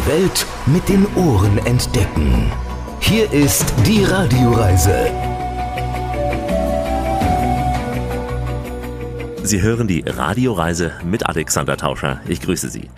Die Welt mit den Ohren entdecken. Hier ist die Radioreise. Sie hören die Radioreise mit Alexander Tauscher. Ich grüße Sie.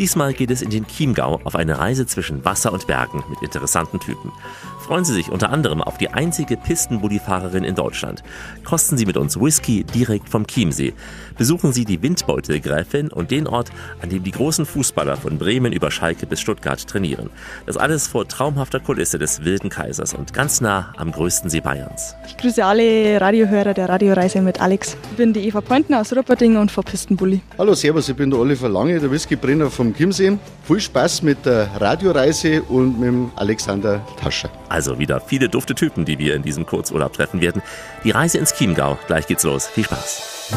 Diesmal geht es in den Chiemgau auf eine Reise zwischen Wasser und Bergen mit interessanten Typen. Freuen Sie sich unter anderem auf die einzige Pistenbullifahrerin in Deutschland. Kosten Sie mit uns Whisky direkt vom Chiemsee. Besuchen Sie die Windbeutelgräfin und den Ort, an dem die großen Fußballer von Bremen über Schalke bis Stuttgart trainieren. Das alles vor traumhafter Kulisse des Wilden Kaisers und ganz nah am größten See Bayerns. Ich grüße alle Radiohörer der Radioreise mit Alex. Ich bin die Eva Pointner aus Rupperding und vor Pistenbully. Hallo, Servus, ich bin der Oliver Lange, der Whiskybrenner vom Chiemsee. Viel Spaß mit der Radioreise und mit dem Alexander Tascher. Also wieder viele dufte Typen, die wir in diesem Kurzurlaub treffen werden. Die Reise ins Chiemgau. Gleich geht's los. Viel Spaß.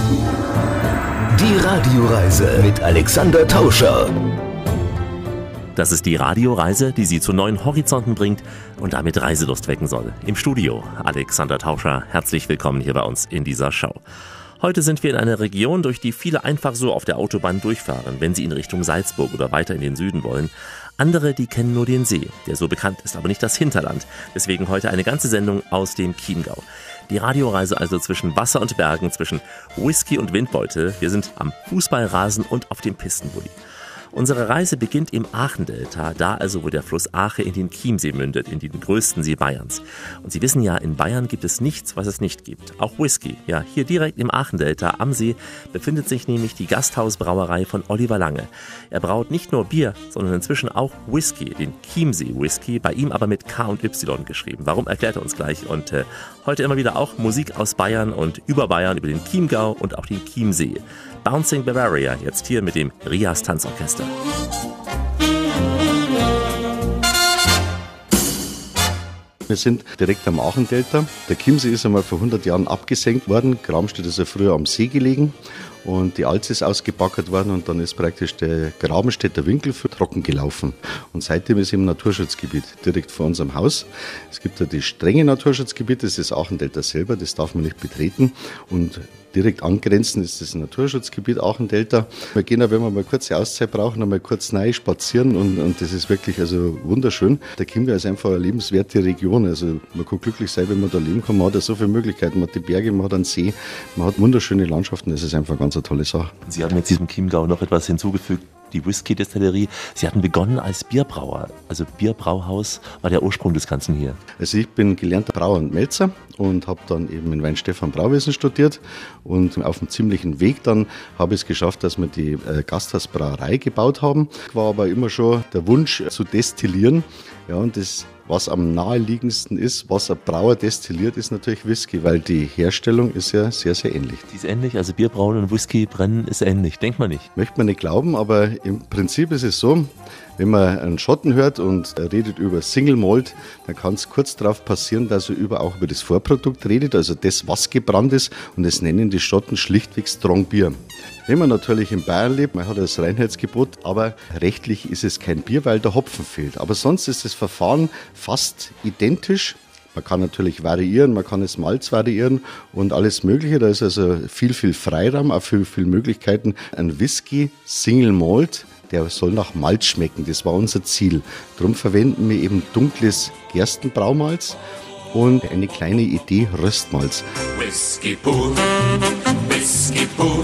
Die Radioreise mit Alexander Tauscher. Das ist die Radioreise, die Sie zu neuen Horizonten bringt und damit Reiselust wecken soll. Im Studio Alexander Tauscher. Herzlich willkommen hier bei uns in dieser Show. Heute sind wir in einer Region, durch die viele einfach so auf der Autobahn durchfahren, wenn sie in Richtung Salzburg oder weiter in den Süden wollen. Andere, die kennen nur den See, der so bekannt ist, aber nicht das Hinterland. Deswegen heute eine ganze Sendung aus dem Chiemgau. Die Radioreise also zwischen Wasser und Bergen, zwischen Whisky und Windbeutel. Wir sind am Fußballrasen und auf dem Pistenbully. Unsere Reise beginnt im Aachendelta, da also, wo der Fluss Aache in den Chiemsee mündet, in den größten See Bayerns. Und Sie wissen ja, in Bayern gibt es nichts, was es nicht gibt. Auch Whisky. Ja, hier direkt im Aachendelta am See befindet sich nämlich die Gasthausbrauerei von Oliver Lange. Er braut nicht nur Bier, sondern inzwischen auch Whisky, den Chiemsee Whisky, bei ihm aber mit K und Y geschrieben. Warum erklärt er uns gleich? Und äh, heute immer wieder auch Musik aus Bayern und über Bayern, über den Chiemgau und auch den Chiemsee. Bouncing Bavaria, jetzt hier mit dem Rias Tanzorchester. Wir sind direkt am Aachendelta. Der Chiemsee ist einmal vor 100 Jahren abgesenkt worden. Grabenstedt ist ja früher am See gelegen und die Alz ist ausgebackert worden und dann ist praktisch der Grabenstädter Winkel für trocken gelaufen. Und seitdem ist eben Naturschutzgebiet direkt vor unserem Haus. Es gibt ja die strenge Naturschutzgebiet, das ist das Aachendelta selber, das darf man nicht betreten und Direkt angrenzend ist das Naturschutzgebiet Aachendelta. Wir gehen auch, wenn wir mal kurze Auszeit brauchen, einmal kurz rein spazieren und, und das ist wirklich also wunderschön. Der Chiemgau ist einfach eine lebenswerte Region. Also man kann glücklich sein, wenn man da leben kann. Man hat ja so viele Möglichkeiten. Man hat die Berge, man hat einen See, man hat wunderschöne Landschaften. Das ist einfach eine ganz tolle Sache. Sie haben jetzt diesem Chiemgau noch etwas hinzugefügt die Whisky-Destillerie. Sie hatten begonnen als Bierbrauer. Also Bierbrauhaus war der Ursprung des Ganzen hier. Also ich bin gelernter Brauer und Melzer und habe dann eben in Weinstefan Brauwesen studiert und auf einem ziemlichen Weg dann habe ich es geschafft, dass wir die äh, Gasthausbrauerei gebaut haben. War aber immer schon der Wunsch zu destillieren. Ja, und das was am naheliegendsten ist, was ein Brauer destilliert, ist natürlich Whisky, weil die Herstellung ist ja sehr, sehr ähnlich. Die ist ähnlich, also Bierbrauen und Whisky brennen ist ähnlich, denkt man nicht. Möchte man nicht glauben, aber im Prinzip ist es so, wenn man einen Schotten hört und redet über Single Malt, dann kann es kurz darauf passieren, dass er über, auch über das Vorprodukt redet, also das, was gebrannt ist. Und das nennen die Schotten schlichtweg Strong Bier. Wenn man natürlich in Bayern lebt, man hat das Reinheitsgebot, aber rechtlich ist es kein Bier, weil der Hopfen fehlt. Aber sonst ist das Verfahren fast identisch. Man kann natürlich variieren, man kann das Malz variieren und alles Mögliche. Da ist also viel, viel Freiraum, auch viel, viel Möglichkeiten. Ein Whisky Single Malt der soll nach Malz schmecken. Das war unser Ziel. Darum verwenden wir eben dunkles Gerstenbraumalz und eine kleine Idee Röstmalz. Whisky pur, Whisky pur,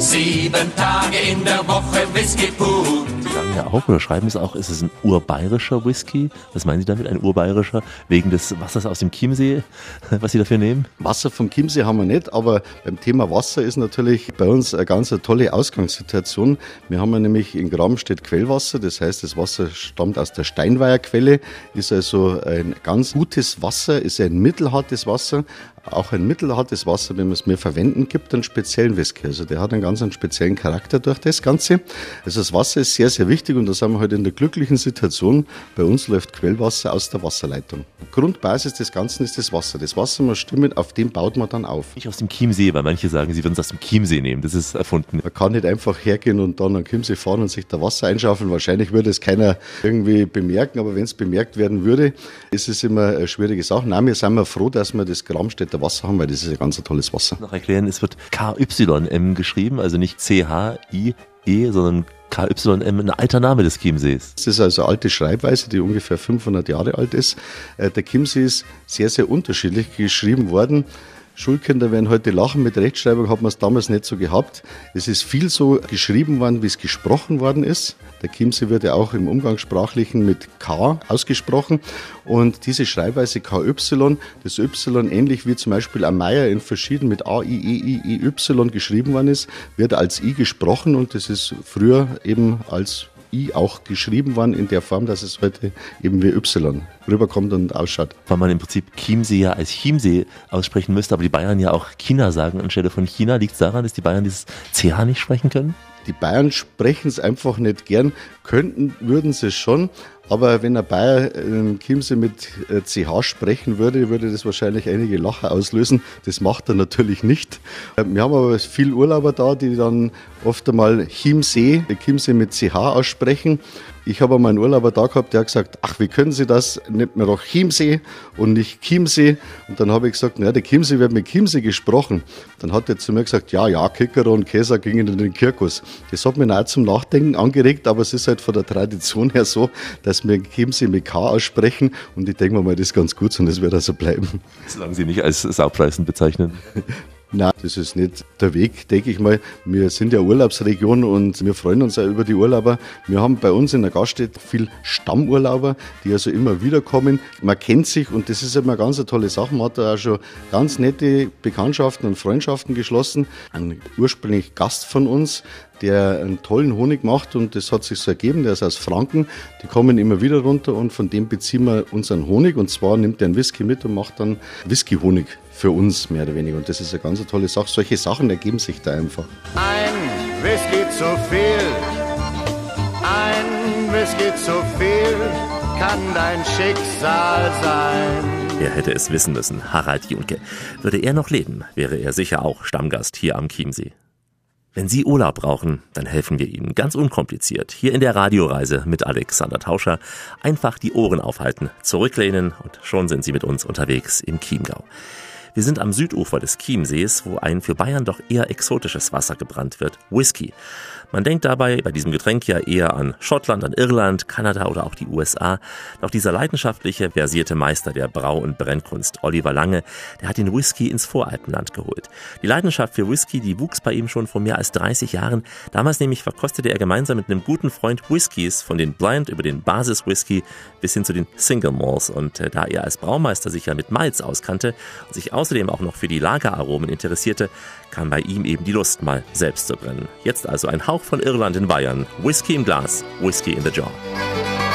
sieben Tage in der Woche Whisky pur sagen ja auch oder schreiben es auch, ist es ein urbayerischer Whisky? Was meinen Sie damit, ein urbayerischer? Wegen des Wassers aus dem Chiemsee, was Sie dafür nehmen? Wasser vom Chiemsee haben wir nicht, aber beim Thema Wasser ist natürlich bei uns eine ganz tolle Ausgangssituation. Wir haben ja nämlich in Grabenstedt Quellwasser, das heißt, das Wasser stammt aus der Steinweiherquelle, ist also ein ganz gutes Wasser, ist ein mittelhartes Wasser, auch ein mittelhartes Wasser, wenn man es mehr verwenden, gibt einen speziellen Whisky. Also der hat einen ganz einen speziellen Charakter durch das Ganze. Also das Wasser ist sehr, sehr wichtig und da sind wir heute halt in der glücklichen Situation. Bei uns läuft Quellwasser aus der Wasserleitung. Grundbasis des Ganzen ist das Wasser. Das Wasser muss stimmen, auf dem baut man dann auf. Nicht aus dem Chiemsee, weil manche sagen, sie würden es aus dem Chiemsee nehmen. Das ist erfunden. Man kann nicht einfach hergehen und dann am Chiemsee fahren und sich da Wasser einschaufeln. Wahrscheinlich würde es keiner irgendwie bemerken, aber wenn es bemerkt werden würde, ist es immer eine schwierige Sache. Nein, wir sind mal froh, dass wir das Gramstädter Wasser haben, weil das ist ein ganz tolles Wasser. Noch erklären, es wird KYM geschrieben, also nicht C-H-I-E, sondern KYM ein alter Name des Chiemsees. Das ist also eine alte Schreibweise, die ungefähr 500 Jahre alt ist. Äh, der Chiemsee ist sehr, sehr unterschiedlich geschrieben worden. Schulkinder werden heute lachen, mit Rechtschreibung hat man es damals nicht so gehabt. Es ist viel so geschrieben worden, wie es gesprochen worden ist. Der Chiemsee wird ja auch im Umgangssprachlichen mit K ausgesprochen. Und diese Schreibweise KY, das Y ähnlich wie zum Beispiel am Meier in verschiedenen mit A, I, E, I, I, Y geschrieben worden ist, wird als I gesprochen und das ist früher eben als I auch geschrieben worden in der Form, dass es heute eben wie Y rüberkommt und ausschaut. Weil man im Prinzip Chiemsee ja als Chiemsee aussprechen müsste, aber die Bayern ja auch China sagen anstelle von China. Liegt es daran, dass die Bayern dieses CH nicht sprechen können? Die Bayern sprechen es einfach nicht gern, könnten, würden sie es schon, aber wenn ein Bayer in Chiemsee mit CH sprechen würde, würde das wahrscheinlich einige Lacher auslösen. Das macht er natürlich nicht. Wir haben aber viele Urlauber da, die dann oft einmal Chiemsee, Chiemsee mit CH aussprechen. Ich habe einmal einen Urlauber da gehabt, der hat gesagt, ach, wie können Sie das? Nennt man doch Chiemsee und nicht Chiemsee. Und dann habe ich gesagt, naja, der Chiemsee wird mit Chiemsee gesprochen. Dann hat er zu mir gesagt, ja, ja, Kicker und Käser gingen in den Kirkus. Das hat mich auch zum Nachdenken angeregt, aber es ist halt von der Tradition her so, dass wir Chiemsee mit K aussprechen und ich denke mal, das ist ganz gut und das wird also bleiben. Solange Sie nicht als Saupreisen bezeichnen. Nein, das ist nicht der Weg, denke ich mal. Wir sind ja Urlaubsregion und wir freuen uns auch über die Urlauber. Wir haben bei uns in der Gaststätte viel Stammurlauber, die also immer wieder kommen. Man kennt sich und das ist immer eine ganz tolle Sache. Man hat da auch schon ganz nette Bekanntschaften und Freundschaften geschlossen. Ein ursprünglich Gast von uns, der einen tollen Honig macht und das hat sich so ergeben, der ist aus Franken. Die kommen immer wieder runter und von dem beziehen wir unseren Honig und zwar nimmt er einen Whisky mit und macht dann Whisky-Honig für uns mehr oder weniger und das ist eine ganz tolle Sache. Solche Sachen ergeben sich da einfach. Ein Whisky zu viel, ein Whisky zu viel kann dein Schicksal sein. Wer hätte es wissen müssen? Harald Junke. Würde er noch leben, wäre er sicher auch Stammgast hier am Chiemsee. Wenn Sie Urlaub brauchen, dann helfen wir Ihnen ganz unkompliziert. Hier in der Radioreise mit Alexander Tauscher. Einfach die Ohren aufhalten, zurücklehnen und schon sind Sie mit uns unterwegs im Chiemgau. Wir sind am Südufer des Chiemsees, wo ein für Bayern doch eher exotisches Wasser gebrannt wird, Whisky. Man denkt dabei bei diesem Getränk ja eher an Schottland, an Irland, Kanada oder auch die USA. Doch dieser leidenschaftliche, versierte Meister der Brau- und Brennkunst, Oliver Lange, der hat den Whisky ins Voralpenland geholt. Die Leidenschaft für Whisky, die wuchs bei ihm schon vor mehr als 30 Jahren. Damals nämlich verkostete er gemeinsam mit einem guten Freund Whiskys, von den Blind über den Basis-Whisky bis hin zu den Single Malls. Und äh, da er als Braumeister sich ja mit Malz auskannte und sich außerdem auch noch für die Lageraromen interessierte, kam bei ihm eben die Lust, mal selbst zu brennen. Jetzt also ein Hauch von Irland in Bayern. Whisky im Glas, Whisky in the Jar.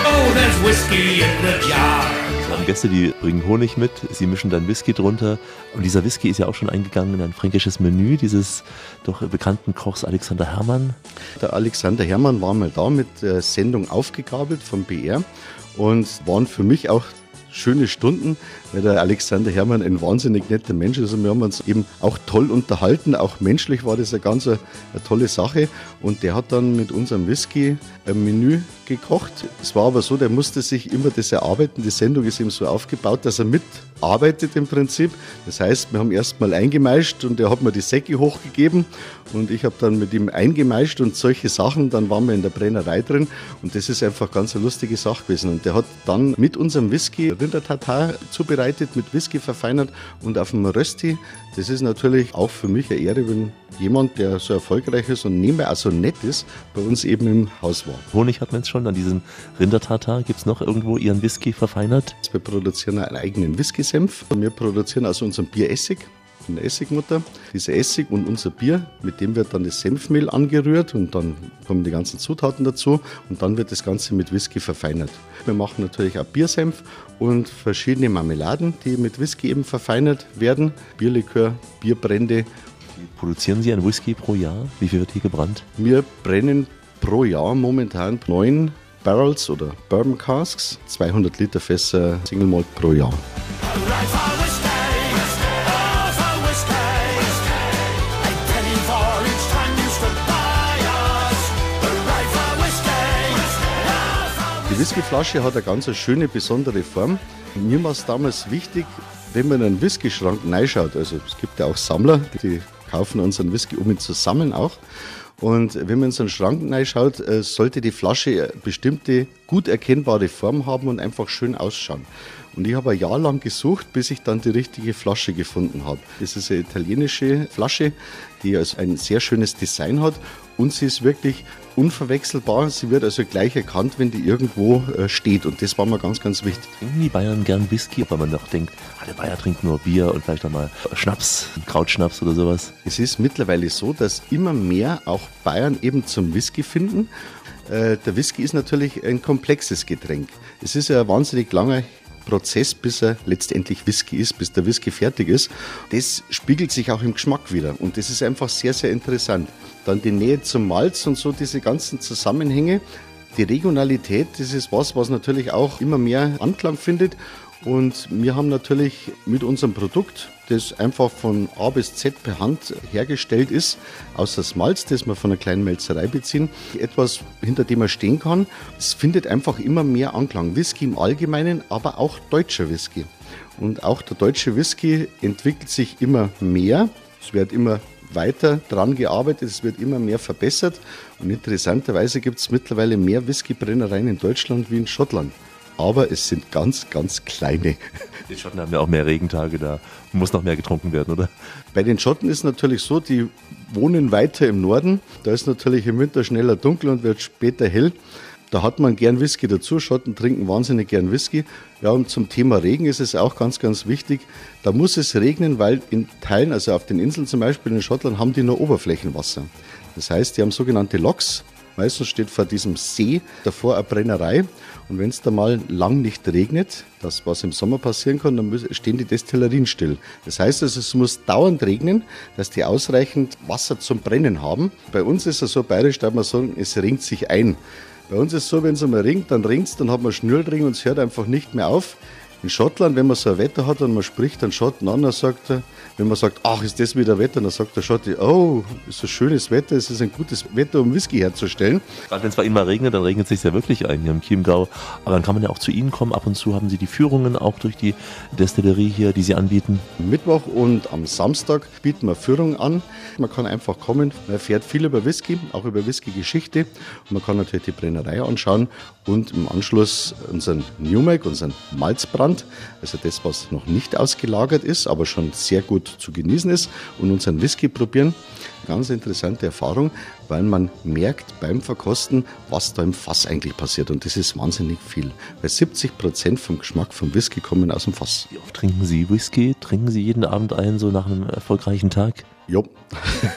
Oh, there's whiskey in the jar. Wir haben Gäste, die bringen Honig mit, sie mischen dann Whisky drunter. Und dieser Whisky ist ja auch schon eingegangen in ein fränkisches Menü dieses doch bekannten Kochs Alexander Herrmann. Der Alexander Herrmann war mal da mit der Sendung aufgegabelt vom BR und waren für mich auch schöne Stunden, weil der Alexander Herrmann ein wahnsinnig netter Mensch ist. Und wir haben uns eben auch toll unterhalten. Auch menschlich war das eine ganz eine, eine tolle Sache. Und der hat dann mit unserem Whisky ein Menü gekocht. Es war aber so, der musste sich immer das erarbeiten. Die Sendung ist eben so aufgebaut, dass er mitarbeitet im Prinzip. Das heißt, wir haben erstmal eingemeischt und er hat mir die Säcke hochgegeben und ich habe dann mit ihm eingemeischt und solche Sachen. Dann waren wir in der Brennerei drin und das ist einfach ganz eine lustige Sache gewesen. Und der hat dann mit unserem Whisky Rindertatar zubereitet, mit Whisky verfeinert und auf dem Rösti. Das ist natürlich auch für mich eine Ehre, wenn jemand, der so erfolgreich ist und nebenbei auch so nett ist, bei uns eben im Haus war. Honig hat man jetzt schon, an diesem Rindertatar gibt es noch irgendwo Ihren Whisky verfeinert. Wir produzieren einen eigenen Whisky-Senf. Wir produzieren also unseren Bieressig in der Essigmutter. Dieser Essig und unser Bier, mit dem wird dann das Senfmehl angerührt und dann kommen die ganzen Zutaten dazu und dann wird das Ganze mit Whisky verfeinert. Wir machen natürlich auch Biersenf und verschiedene Marmeladen, die mit Whisky eben verfeinert werden. Bierlikör, Bierbrände. Produzieren Sie einen Whisky pro Jahr? Wie viel wird hier gebrannt? Wir brennen pro Jahr momentan neun Barrels oder Bourbon Casks, 200 Liter Fässer Single Malt pro Jahr. Whiskyflasche hat eine ganz schöne, besondere Form. Mir war es damals wichtig, wenn man in einen Whiskyschrank reinschaut, also es gibt ja auch Sammler, die kaufen unseren Whisky, um ihn zu sammeln auch. Und wenn man in so einen Schrank reinschaut, äh, sollte die Flasche bestimmte, gut erkennbare Form haben und einfach schön ausschauen. Und ich habe ein Jahr lang gesucht, bis ich dann die richtige Flasche gefunden habe. Das ist eine italienische Flasche, die also ein sehr schönes Design hat und sie ist wirklich unverwechselbar. Sie wird also gleich erkannt, wenn die irgendwo äh, steht. Und das war mir ganz, ganz wichtig. Trinken die Bayern gern Whisky, weil man doch denkt, ah, der Bayer trinkt nur Bier und vielleicht auch mal Schnaps, Krautschnaps oder sowas. Es ist mittlerweile so, dass immer mehr auch Bayern eben zum Whisky finden. Äh, Der Whisky ist natürlich ein komplexes Getränk. Es ist ja ein wahnsinnig langer Prozess, bis er letztendlich Whisky ist, bis der Whisky fertig ist. Das spiegelt sich auch im Geschmack wieder und das ist einfach sehr, sehr interessant. Dann die Nähe zum Malz und so diese ganzen Zusammenhänge. Die Regionalität, das ist was, was natürlich auch immer mehr Anklang findet. Und wir haben natürlich mit unserem Produkt, das einfach von A bis Z per Hand hergestellt ist, aus das Malz, das wir von einer kleinen Melzerei beziehen, etwas, hinter dem man stehen kann. Es findet einfach immer mehr Anklang. Whisky im Allgemeinen, aber auch deutscher Whisky. Und auch der deutsche Whisky entwickelt sich immer mehr. Es wird immer weiter dran gearbeitet, es wird immer mehr verbessert. Und interessanterweise gibt es mittlerweile mehr Whiskybrennereien in Deutschland wie in Schottland. Aber es sind ganz, ganz kleine. Die Schotten haben ja auch mehr Regentage, da muss noch mehr getrunken werden, oder? Bei den Schotten ist natürlich so, die wohnen weiter im Norden. Da ist natürlich im Winter schneller dunkel und wird später hell. Da hat man gern Whisky dazu. Schotten trinken wahnsinnig gern Whisky. Ja, und zum Thema Regen ist es auch ganz, ganz wichtig. Da muss es regnen, weil in Teilen, also auf den Inseln zum Beispiel in Schottland, haben die nur Oberflächenwasser. Das heißt, die haben sogenannte Loks. Meistens steht vor diesem See davor eine Brennerei. Und wenn es da mal lang nicht regnet, das was im Sommer passieren kann, dann müssen- stehen die Destillerien still. Das heißt also, es muss dauernd regnen, dass die ausreichend Wasser zum Brennen haben. Bei uns ist es so bayerisch, da man sagen, es ringt sich ein. Bei uns ist es so, wenn es einmal ringt, dann ringt es, dann hat man Schnürlring und es hört einfach nicht mehr auf. In Schottland, wenn man so ein Wetter hat und man spricht einen Schotten an, dann sagt er, wenn man sagt, ach, ist das wieder Wetter, dann sagt der Schotte, oh, ist so schönes Wetter, es ist ein gutes Wetter, um Whisky herzustellen. Gerade wenn es bei Ihnen mal regnet, dann regnet es sich ja wirklich ein hier im Chiemgau. Aber dann kann man ja auch zu Ihnen kommen. Ab und zu haben Sie die Führungen auch durch die Destillerie hier, die Sie anbieten. Mittwoch und am Samstag bieten wir Führung an. Man kann einfach kommen, man erfährt viel über Whisky, auch über Whisky-Geschichte. Und man kann natürlich die Brennerei anschauen und im Anschluss unseren New Make, unseren Malzbrand, also das, was noch nicht ausgelagert ist, aber schon sehr gut zu genießen ist, und unseren Whisky probieren. Ganz interessante Erfahrung, weil man merkt beim Verkosten, was da im Fass eigentlich passiert. Und das ist wahnsinnig viel. Weil 70 Prozent vom Geschmack vom Whisky kommen aus dem Fass. Wie oft trinken Sie Whisky? Trinken Sie jeden Abend ein, so nach einem erfolgreichen Tag? Jo.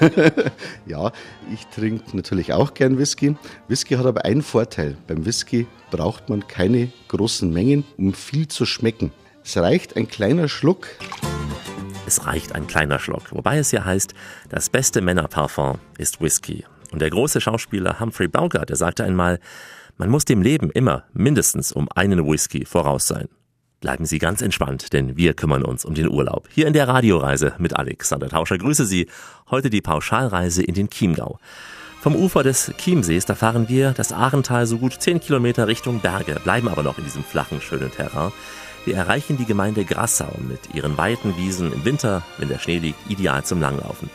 ja, ich trinke natürlich auch gern Whisky. Whisky hat aber einen Vorteil. Beim Whisky braucht man keine großen Mengen, um viel zu schmecken. Es reicht ein kleiner Schluck. Es reicht ein kleiner Schluck. Wobei es ja heißt, das beste Männerparfum ist Whisky. Und der große Schauspieler Humphrey Bogart, der sagte einmal, man muss dem Leben immer mindestens um einen Whisky voraus sein. Bleiben Sie ganz entspannt, denn wir kümmern uns um den Urlaub. Hier in der Radioreise mit Alexander Tauscher grüße Sie. Heute die Pauschalreise in den Chiemgau. Vom Ufer des Chiemsees, da fahren wir das Ahrental so gut 10 Kilometer Richtung Berge, bleiben aber noch in diesem flachen, schönen Terrain. Wir erreichen die Gemeinde Grassau mit ihren weiten Wiesen im Winter, wenn der Schnee liegt, ideal zum Langlaufen.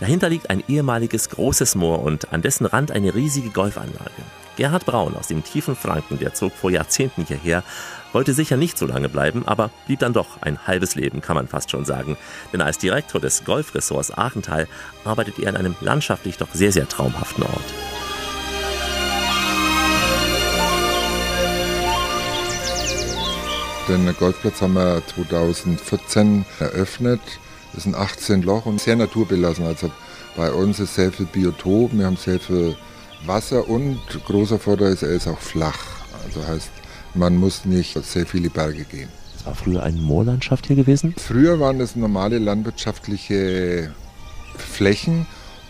Dahinter liegt ein ehemaliges großes Moor und an dessen Rand eine riesige Golfanlage. Gerhard Braun aus dem tiefen Franken, der zog vor Jahrzehnten hierher, wollte sicher nicht so lange bleiben, aber blieb dann doch ein halbes Leben, kann man fast schon sagen. Denn als Direktor des Golfressorts Aachental arbeitet er an einem landschaftlich doch sehr, sehr traumhaften Ort. Den Golfplatz haben wir 2014 eröffnet. Das sind 18 Loch und sehr naturbelassen. Also bei uns ist sehr viel Biotop, wir haben sehr viel Wasser und großer Vorteil ist, er ist auch flach. Also heißt, man muss nicht sehr viele Berge gehen. Es war früher eine Moorlandschaft hier gewesen. Früher waren das normale landwirtschaftliche Flächen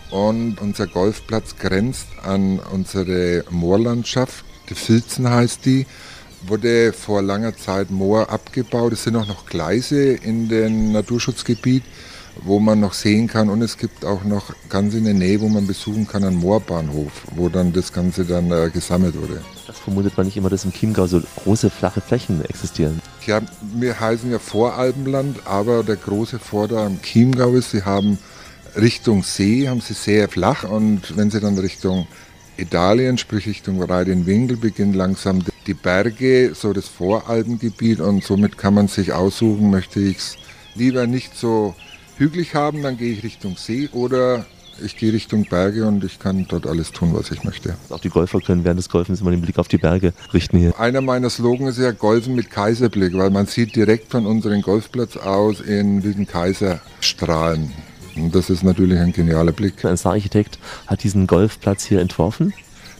und unser Golfplatz grenzt an unsere Moorlandschaft. Die Filzen heißt die. Wurde vor langer Zeit Moor abgebaut. Es sind auch noch Gleise in dem Naturschutzgebiet, wo man noch sehen kann. Und es gibt auch noch ganz in der Nähe, wo man besuchen kann, einen Moorbahnhof, wo dann das Ganze dann äh, gesammelt wurde. Das vermutet man nicht immer, dass im Chiemgau so große, flache Flächen existieren. Ja, wir heißen ja Voralpenland, aber der große Vorteil am Chiemgau ist, sie haben Richtung See haben sie sehr flach und wenn sie dann Richtung Italien, sprich Richtung Rhein-Winkel, beginnen langsam die Berge, so das Voralpengebiet und somit kann man sich aussuchen, möchte ich es lieber nicht so hügelig haben, dann gehe ich Richtung See oder ich gehe Richtung Berge und ich kann dort alles tun, was ich möchte. Auch die Golfer können während des Golfens immer den Blick auf die Berge richten hier. Einer meiner Slogans ist ja Golfen mit Kaiserblick, weil man sieht direkt von unserem Golfplatz aus in Wilden Kaiser strahlen. Und das ist natürlich ein genialer Blick. Ein Stararchitekt hat diesen Golfplatz hier entworfen.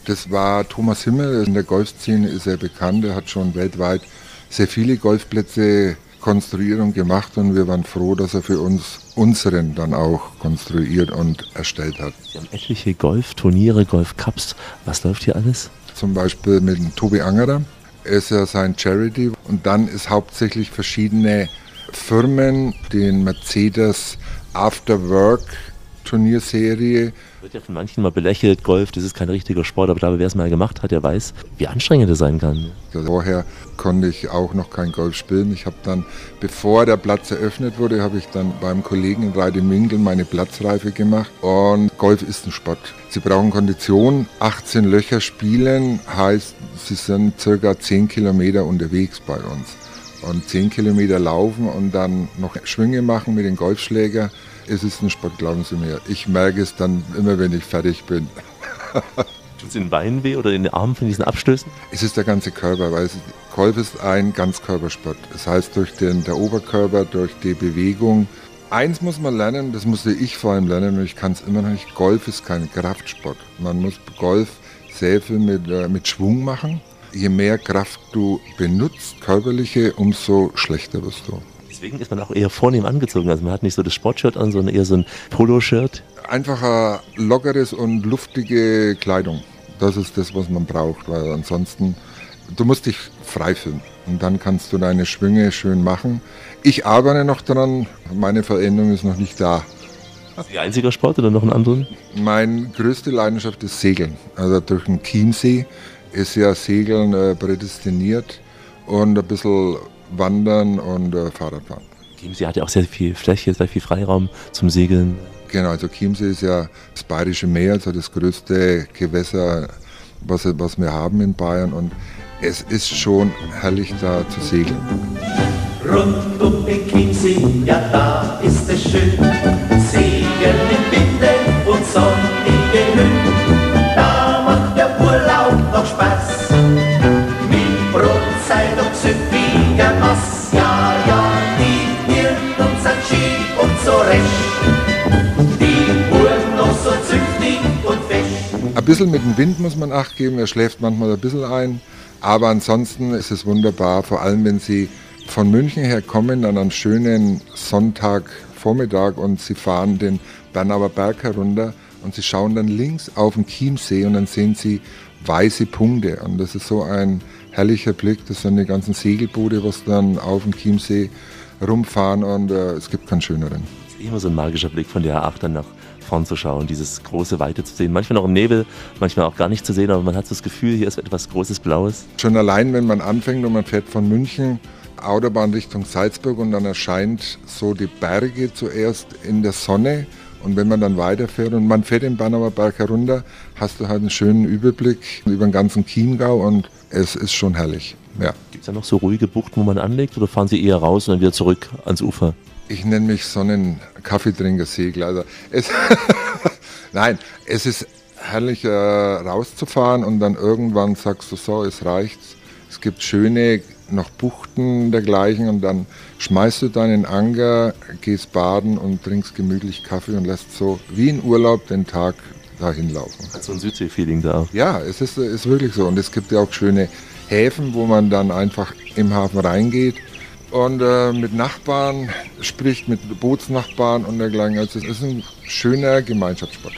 Das war Thomas Himmel. In der Golfszene ist er bekannt. Er hat schon weltweit sehr viele Golfplätze konstruiert und gemacht und wir waren froh, dass er für uns unseren dann auch konstruiert und erstellt hat. Sie haben etliche Golfturniere, Golfcups. Was läuft hier alles? Zum Beispiel mit dem Tobi Angerer. Er ist ja sein Charity und dann ist hauptsächlich verschiedene Firmen, den Mercedes After Work Turnierserie. Wird ja von manchen mal belächelt, Golf, das ist kein richtiger Sport, aber dabei, wer es mal gemacht hat, der weiß, wie anstrengend es sein kann. Vorher konnte ich auch noch kein Golf spielen. Ich habe dann, bevor der Platz eröffnet wurde, habe ich dann beim Kollegen in Reidemünkel meine Platzreife gemacht. Und Golf ist ein Sport. Sie brauchen Kondition. 18 Löcher spielen heißt, sie sind circa 10 Kilometer unterwegs bei uns. Und 10 Kilometer laufen und dann noch Schwünge machen mit dem Golfschläger. Es ist ein Sport, glauben Sie mir. Ich merke es dann immer, wenn ich fertig bin. Tut es in den Beinen weh oder in den Armen von diesen Abstößen? Es ist der ganze Körper, weil es, Golf ist ein Ganzkörpersport. Das heißt, durch den der Oberkörper, durch die Bewegung. Eins muss man lernen, das musste ich vor allem lernen und ich kann es immer noch nicht. Golf ist kein Kraftsport. Man muss Golf sehr viel mit, äh, mit Schwung machen. Je mehr Kraft du benutzt, körperliche, umso schlechter wirst du. Deswegen ist man auch eher vornehm angezogen. Also man hat nicht so das Sportshirt an, sondern eher so ein Poloshirt. Einfach eine lockeres und luftige Kleidung. Das ist das, was man braucht, weil ansonsten, du musst dich frei fühlen. Und dann kannst du deine Schwünge schön machen. Ich arbeite noch dran, meine Veränderung ist noch nicht da. Ist Ihr einziger Sport oder noch einen anderen? Meine größte Leidenschaft ist Segeln. Also durch den Chiemsee ist ja Segeln äh, prädestiniert und ein bisschen Wandern und äh, Fahrradfahren. Chiemsee hat ja auch sehr viel Fläche, sehr viel Freiraum zum Segeln. Genau, also Chiemsee ist ja das Bayerische Meer, also das größte Gewässer, was, was wir haben in Bayern. Und es ist schon herrlich da zu segeln. Rund um den Chiemsee, ja da ist es schön. Segeln in Winden und sonnige bisschen mit dem Wind muss man Acht geben, er schläft manchmal ein bisschen ein. Aber ansonsten ist es wunderbar, vor allem wenn Sie von München her kommen, an einem schönen Sonntagvormittag und Sie fahren den Bernauer Berg herunter und Sie schauen dann links auf den Chiemsee und dann sehen Sie weiße Punkte. Und das ist so ein herrlicher Blick. Das sind die ganzen Segelboote, was dann auf dem Chiemsee rumfahren und äh, es gibt keinen schöneren. ist immer so ein magischer Blick von der A8 dann nach vorn zu schauen, dieses große Weite zu sehen. Manchmal noch im Nebel, manchmal auch gar nicht zu sehen, aber man hat so das Gefühl, hier ist etwas Großes Blaues. Schon allein, wenn man anfängt und man fährt von München Autobahn Richtung Salzburg und dann erscheint so die Berge zuerst in der Sonne und wenn man dann weiterfährt und man fährt den Bernauer Berg herunter, hast du halt einen schönen Überblick über den ganzen Chiemgau und es ist schon herrlich. Ja. Gibt es da noch so ruhige Buchten, wo man anlegt oder fahren Sie eher raus und dann wieder zurück ans Ufer? Ich nenne mich Sonnen-Kaffeetrinker-Segler. Also es Nein, es ist herrlich äh, rauszufahren und dann irgendwann sagst du so, es reicht. Es gibt schöne noch Buchten dergleichen und dann schmeißt du deinen Anker, gehst baden und trinkst gemütlich Kaffee und lässt so wie in Urlaub den Tag dahin laufen. Hat so ein Südsee-Feeling da auch. Ja, es ist, ist wirklich so. Und es gibt ja auch schöne Häfen, wo man dann einfach im Hafen reingeht und äh, mit Nachbarn spricht, mit Bootsnachbarn und dergleichen. Also es ist ein schöner Gemeinschaftssport.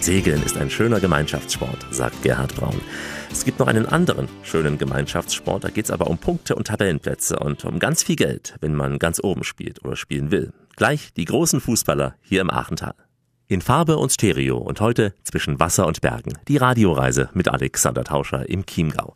Segeln ist ein schöner Gemeinschaftssport, sagt Gerhard Braun. Es gibt noch einen anderen schönen Gemeinschaftssport, da geht es aber um Punkte und Tabellenplätze und um ganz viel Geld, wenn man ganz oben spielt oder spielen will. Gleich die großen Fußballer hier im Aachental. In Farbe und Stereo und heute zwischen Wasser und Bergen. Die Radioreise mit Alexander Tauscher im Chiemgau.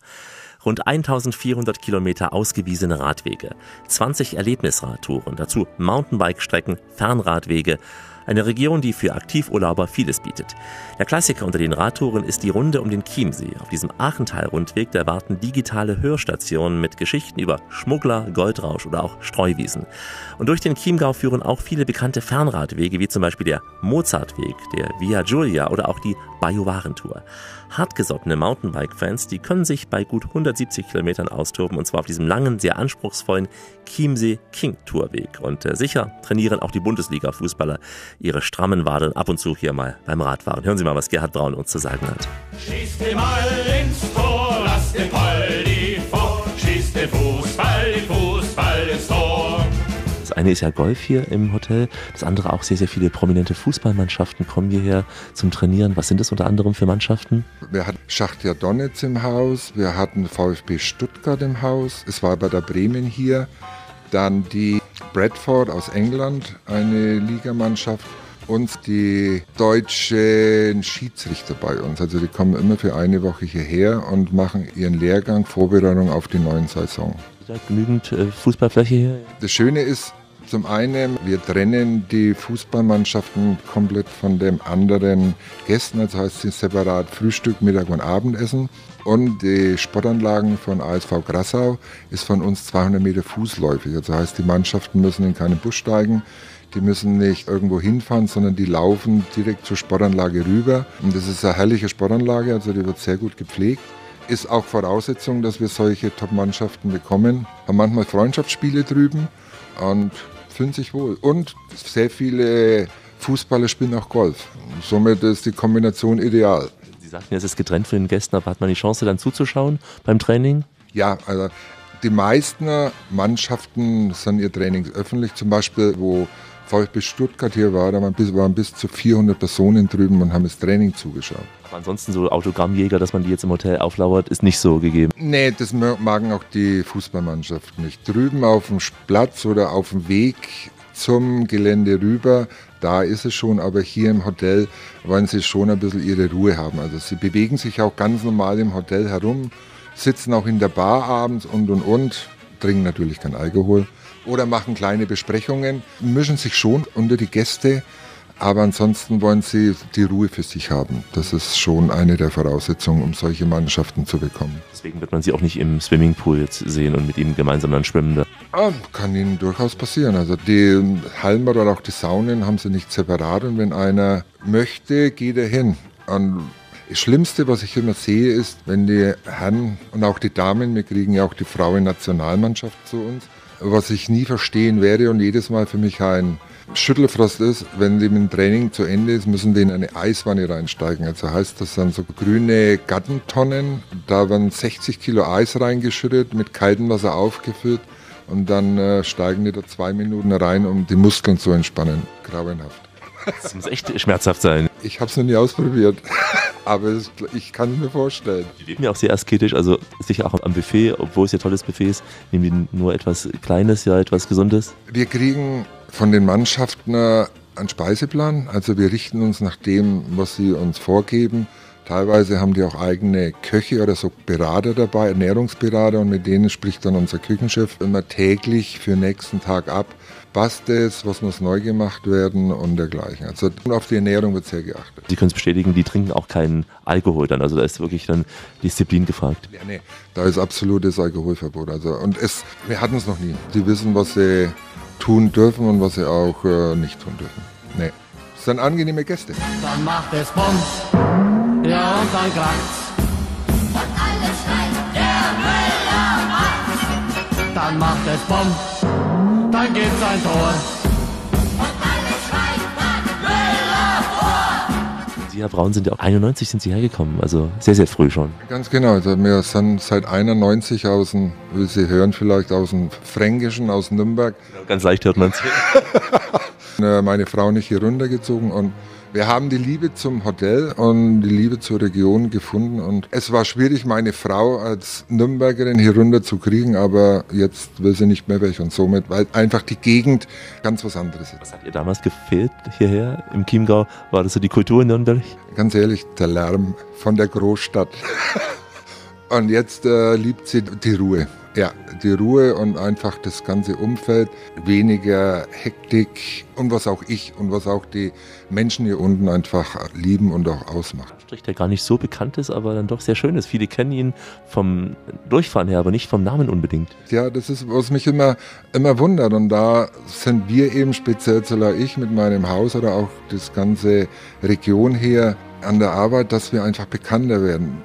Rund 1400 Kilometer ausgewiesene Radwege, 20 Erlebnisradtouren, dazu Mountainbike-Strecken, Fernradwege, Eine Region, die für Aktivurlauber vieles bietet. Der Klassiker unter den Radtouren ist die Runde um den Chiemsee. Auf diesem Aachental-Rundweg da warten digitale Hörstationen mit Geschichten über Schmuggler, Goldrausch oder auch Streuwiesen. Und durch den Chiemgau führen auch viele bekannte Fernradwege, wie zum Beispiel der Mozartweg, der Via Giulia oder auch die Bajuwarentour. Hartgesottene Mountainbike-Fans, die können sich bei gut 170 Kilometern austoben und zwar auf diesem langen, sehr anspruchsvollen Chiemsee King Tourweg. Und äh, sicher trainieren auch die Bundesliga-Fußballer ihre strammen Wadeln ab und zu hier mal beim Radfahren. Hören Sie mal, was Gerhard Braun uns zu sagen hat. Schießt den Ball ins Tor, lasst den Poldi vor. Schießt den Fußball, Tor. Das eine ist ja Golf hier im Hotel, das andere auch sehr, sehr viele prominente Fußballmannschaften kommen hierher zum Trainieren. Was sind das unter anderem für Mannschaften? Wir hatten Schachtja Donetsk im Haus, wir hatten VfB Stuttgart im Haus, es war bei der Bremen hier, dann die Bradford aus England, eine Ligamannschaft und die deutschen Schiedsrichter bei uns. Also die kommen immer für eine Woche hierher und machen ihren Lehrgang, Vorbereitung auf die neue Saison. Da genügend äh, Fußballfläche hier? Das Schöne ist, zum einen, wir trennen die Fußballmannschaften komplett von den anderen Gästen, also heißt es separat Frühstück, Mittag und Abendessen. Und die Sportanlagen von ASV Grassau ist von uns 200 Meter fußläufig. Also heißt, die Mannschaften müssen in keinen Bus steigen, die müssen nicht irgendwo hinfahren, sondern die laufen direkt zur Sportanlage rüber. Und das ist eine herrliche Sportanlage, also die wird sehr gut gepflegt ist auch Voraussetzung, dass wir solche Top-Mannschaften bekommen. Haben manchmal Freundschaftsspiele drüben und fühlen sich wohl. Und sehr viele Fußballer spielen auch Golf. Somit ist die Kombination ideal. Sie sagten, es ist getrennt von den Gästen, aber hat man die Chance dann zuzuschauen beim Training? Ja, also die meisten Mannschaften sind ihr Trainings öffentlich. Zum Beispiel, wo VfB Stuttgart hier war, da waren bis, waren bis zu 400 Personen drüben und haben das Training zugeschaut. Aber ansonsten so Autogrammjäger, dass man die jetzt im Hotel auflauert, ist nicht so gegeben. Nee, das magen auch die Fußballmannschaft nicht. Drüben auf dem Platz oder auf dem Weg zum Gelände rüber, da ist es schon, aber hier im Hotel wollen sie schon ein bisschen ihre Ruhe haben. Also sie bewegen sich auch ganz normal im Hotel herum, sitzen auch in der Bar abends und und und, trinken natürlich kein Alkohol oder machen kleine Besprechungen, mischen sich schon unter die Gäste, aber ansonsten wollen sie die Ruhe für sich haben. Das ist schon eine der Voraussetzungen, um solche Mannschaften zu bekommen. Deswegen wird man sie auch nicht im Swimmingpool jetzt sehen und mit ihnen gemeinsam dann schwimmen. Ah, kann ihnen durchaus passieren. Also die Hallen oder auch die Saunen haben sie nicht separat und wenn einer möchte, geht er hin. Und das Schlimmste, was ich immer sehe, ist, wenn die Herren und auch die Damen, wir kriegen ja auch die Frauen-Nationalmannschaft zu uns, was ich nie verstehen werde und jedes Mal für mich ein Schüttelfrost ist, wenn dem Training zu Ende ist, müssen die in eine Eiswanne reinsteigen. Also heißt das dann so grüne Gattentonnen, da werden 60 Kilo Eis reingeschüttet, mit kaltem Wasser aufgefüllt und dann äh, steigen die da zwei Minuten rein, um die Muskeln zu entspannen. Grauenhaft. Das muss echt schmerzhaft sein. Ich habe es noch nie ausprobiert, aber es, ich kann es mir vorstellen. Die leben ja auch sehr asketisch, also sicher auch am Buffet, obwohl es ja tolles Buffet ist, nehmen die nur etwas Kleines, ja etwas Gesundes. Wir kriegen von den Mannschaften einen Speiseplan, also wir richten uns nach dem, was sie uns vorgeben. Teilweise haben die auch eigene Köche oder so Berater dabei, Ernährungsberater und mit denen spricht dann unser Küchenchef immer täglich für den nächsten Tag ab, passt es, was muss neu gemacht werden und dergleichen. Also auf die Ernährung wird sehr geachtet. Sie können es bestätigen, die trinken auch keinen Alkohol dann, also da ist wirklich dann Disziplin gefragt. Ja, nee, da ist absolutes Alkoholverbot. Also, und es, wir hatten es noch nie. Die wissen, was sie tun dürfen und was sie auch äh, nicht tun dürfen. Nee. Es sind angenehme Gäste. Dann macht es Bums, ja und dann kracht's. Und alle schreien, der Müller macht's. Dann macht es Bums, dann gibt's ein Tor. Sie, Herr Braun, sind ja auch 91 sind Sie hergekommen, also sehr, sehr früh schon. Ganz genau. Also wir sind seit 91 aus dem, wie Sie hören vielleicht aus dem Fränkischen, aus Nürnberg. Ganz leicht hört man es. Meine Frau nicht hier runtergezogen und wir haben die Liebe zum Hotel und die Liebe zur Region gefunden und es war schwierig, meine Frau als Nürnbergerin hier runter zu kriegen, aber jetzt will sie nicht mehr weg und somit, weil einfach die Gegend ganz was anderes ist. Was hat ihr damals gefehlt hierher im Chiemgau? War das so die Kultur in Nürnberg? Ganz ehrlich, der Lärm von der Großstadt. Und jetzt äh, liebt sie die Ruhe. Ja, die Ruhe und einfach das ganze Umfeld, weniger Hektik und was auch ich und was auch die Menschen hier unten einfach lieben und auch ausmacht. Strich, der gar nicht so bekannt ist, aber dann doch sehr schön ist. Viele kennen ihn vom Durchfahren her, aber nicht vom Namen unbedingt. Ja, das ist, was mich immer, immer wundert. Und da sind wir eben, speziell Zoller ich mit meinem Haus oder auch das ganze Region hier an der Arbeit, dass wir einfach bekannter werden.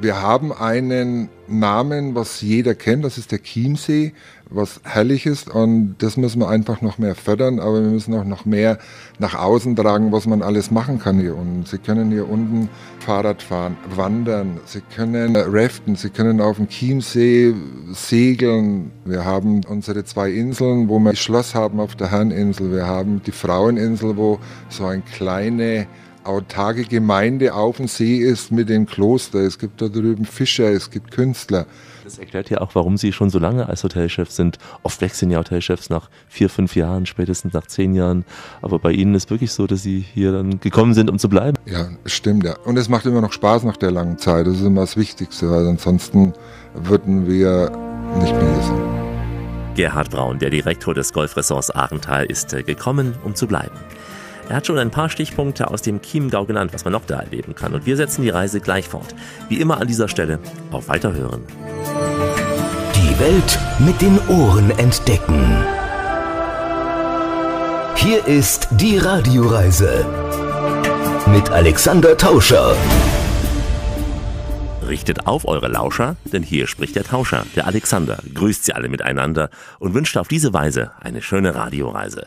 Wir haben einen Namen, was jeder kennt, das ist der Chiemsee, was herrlich ist und das müssen wir einfach noch mehr fördern, aber wir müssen auch noch mehr nach außen tragen, was man alles machen kann hier unten. Sie können hier unten Fahrrad fahren, wandern, Sie können raften, Sie können auf dem Chiemsee segeln. Wir haben unsere zwei Inseln, wo wir ein Schloss haben auf der Herreninsel. Wir haben die Fraueninsel, wo so ein kleine autarke Gemeinde auf dem See ist mit dem Kloster. Es gibt da drüben Fischer, es gibt Künstler. Das erklärt ja auch, warum Sie schon so lange als Hotelchef sind. Oft wechseln ja Hotelchefs nach vier, fünf Jahren, spätestens nach zehn Jahren. Aber bei Ihnen ist wirklich so, dass Sie hier dann gekommen sind, um zu bleiben. Ja, stimmt ja. Und es macht immer noch Spaß nach der langen Zeit. Das ist immer das Wichtigste, weil ansonsten würden wir nicht mehr hier sein. Gerhard Braun, der Direktor des Golfresorts Ahrental, ist äh, gekommen, um zu bleiben. Er hat schon ein paar Stichpunkte aus dem Chiemgau genannt, was man noch da erleben kann. Und wir setzen die Reise gleich fort. Wie immer an dieser Stelle auf Weiterhören. Die Welt mit den Ohren entdecken. Hier ist die Radioreise mit Alexander Tauscher. Richtet auf eure Lauscher, denn hier spricht der Tauscher, der Alexander, grüßt sie alle miteinander und wünscht auf diese Weise eine schöne Radioreise.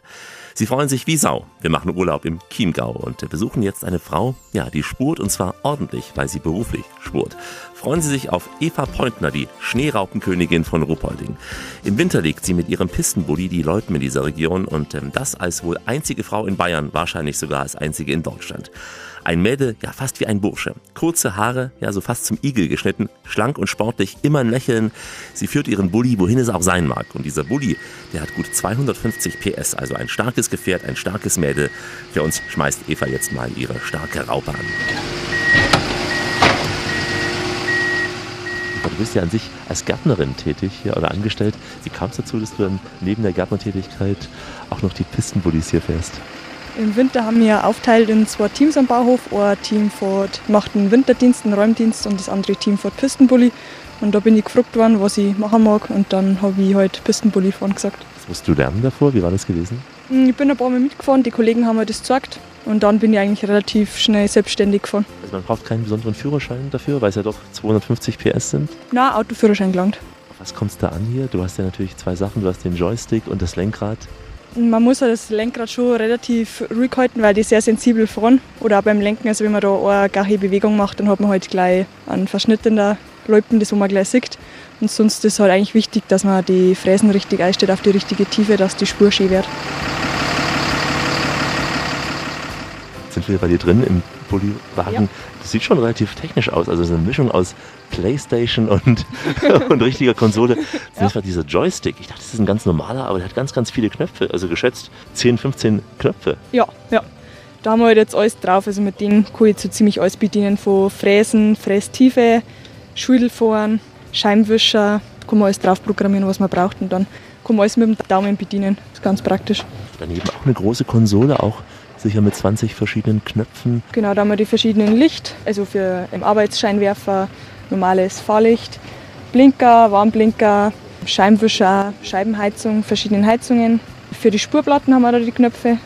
Sie freuen sich wie Sau. Wir machen Urlaub im Chiemgau und besuchen jetzt eine Frau, ja, die spurt und zwar ordentlich, weil sie beruflich spurt. Freuen Sie sich auf Eva Pointner, die Schneeraupenkönigin von Ruppolding. Im Winter legt sie mit ihrem Pistenbully die Leuten in dieser Region und ähm, das als wohl einzige Frau in Bayern, wahrscheinlich sogar als einzige in Deutschland. Ein Mädel, ja fast wie ein Bursche. Kurze Haare, ja so fast zum Igel geschnitten, schlank und sportlich, immer ein Lächeln. Sie führt ihren Bulli, wohin es auch sein mag. Und dieser Bulli, der hat gut 250 PS, also ein starkes Gefährt, ein starkes Mädel. Für uns schmeißt Eva jetzt mal ihre starke Raupe an. Du bist ja an sich als Gärtnerin tätig hier oder angestellt. Wie kam es dazu, dass du dann neben der Gärtnertätigkeit auch noch die Pistenbullis hier fährst? Im Winter haben wir aufteilt in zwei Teams am Bauhof. Ein Team fährt, macht einen Winterdienst, einen Räumdienst und das andere Team fährt Pistenbully. Und da bin ich gefragt worden, was ich machen mag und dann habe ich halt Pistenbully fahren gesagt. Was musst du lernen davor? Wie war das gewesen? Hm, Ich bin ein paar Mal mitgefahren, die Kollegen haben mir das gezeigt und dann bin ich eigentlich relativ schnell selbstständig gefahren. Also man braucht keinen besonderen Führerschein dafür, weil es ja doch 250 PS sind. Na, Autoführerschein gelangt. Auf was kommt es da an hier? Du hast ja natürlich zwei Sachen. Du hast den Joystick und das Lenkrad. Man muss ja das Lenkrad schon relativ ruhig halten, weil die sehr sensibel fahren. Oder auch beim Lenken, also wenn man da eine gache Bewegung macht, dann hat man halt gleich einen Verschnitt in der Loipen, das wo man gleich sieht. Und sonst ist halt eigentlich wichtig, dass man die Fräsen richtig einstellt auf die richtige Tiefe, dass die Spur schön wird. Jetzt sind wir bei dir drin im Bulli-Wagen. Ja. Das sieht schon relativ technisch aus. Also es ist eine Mischung aus Playstation und, und richtiger Konsole. Das ja. dieser Joystick. Ich dachte, das ist ein ganz normaler, aber der hat ganz, ganz viele Knöpfe. Also geschätzt 10, 15 Knöpfe. Ja, ja. Da haben wir halt jetzt alles drauf. Also mit denen kann ich so ziemlich alles bedienen. Von Fräsen, Frästiefe, Schuldelfahren, Scheibenwischer. Kann man alles drauf programmieren, was man braucht. Und dann kann man alles mit dem Daumen bedienen. Das ist ganz praktisch. Daneben auch eine große Konsole, auch sicher mit 20 verschiedenen Knöpfen. Genau, da haben wir die verschiedenen Licht. Also für im Arbeitsscheinwerfer, normales Fahrlicht, Blinker, Warnblinker, Scheibenwischer, Scheibenheizung, verschiedene Heizungen. Für die Spurplatten haben wir da die Knöpfe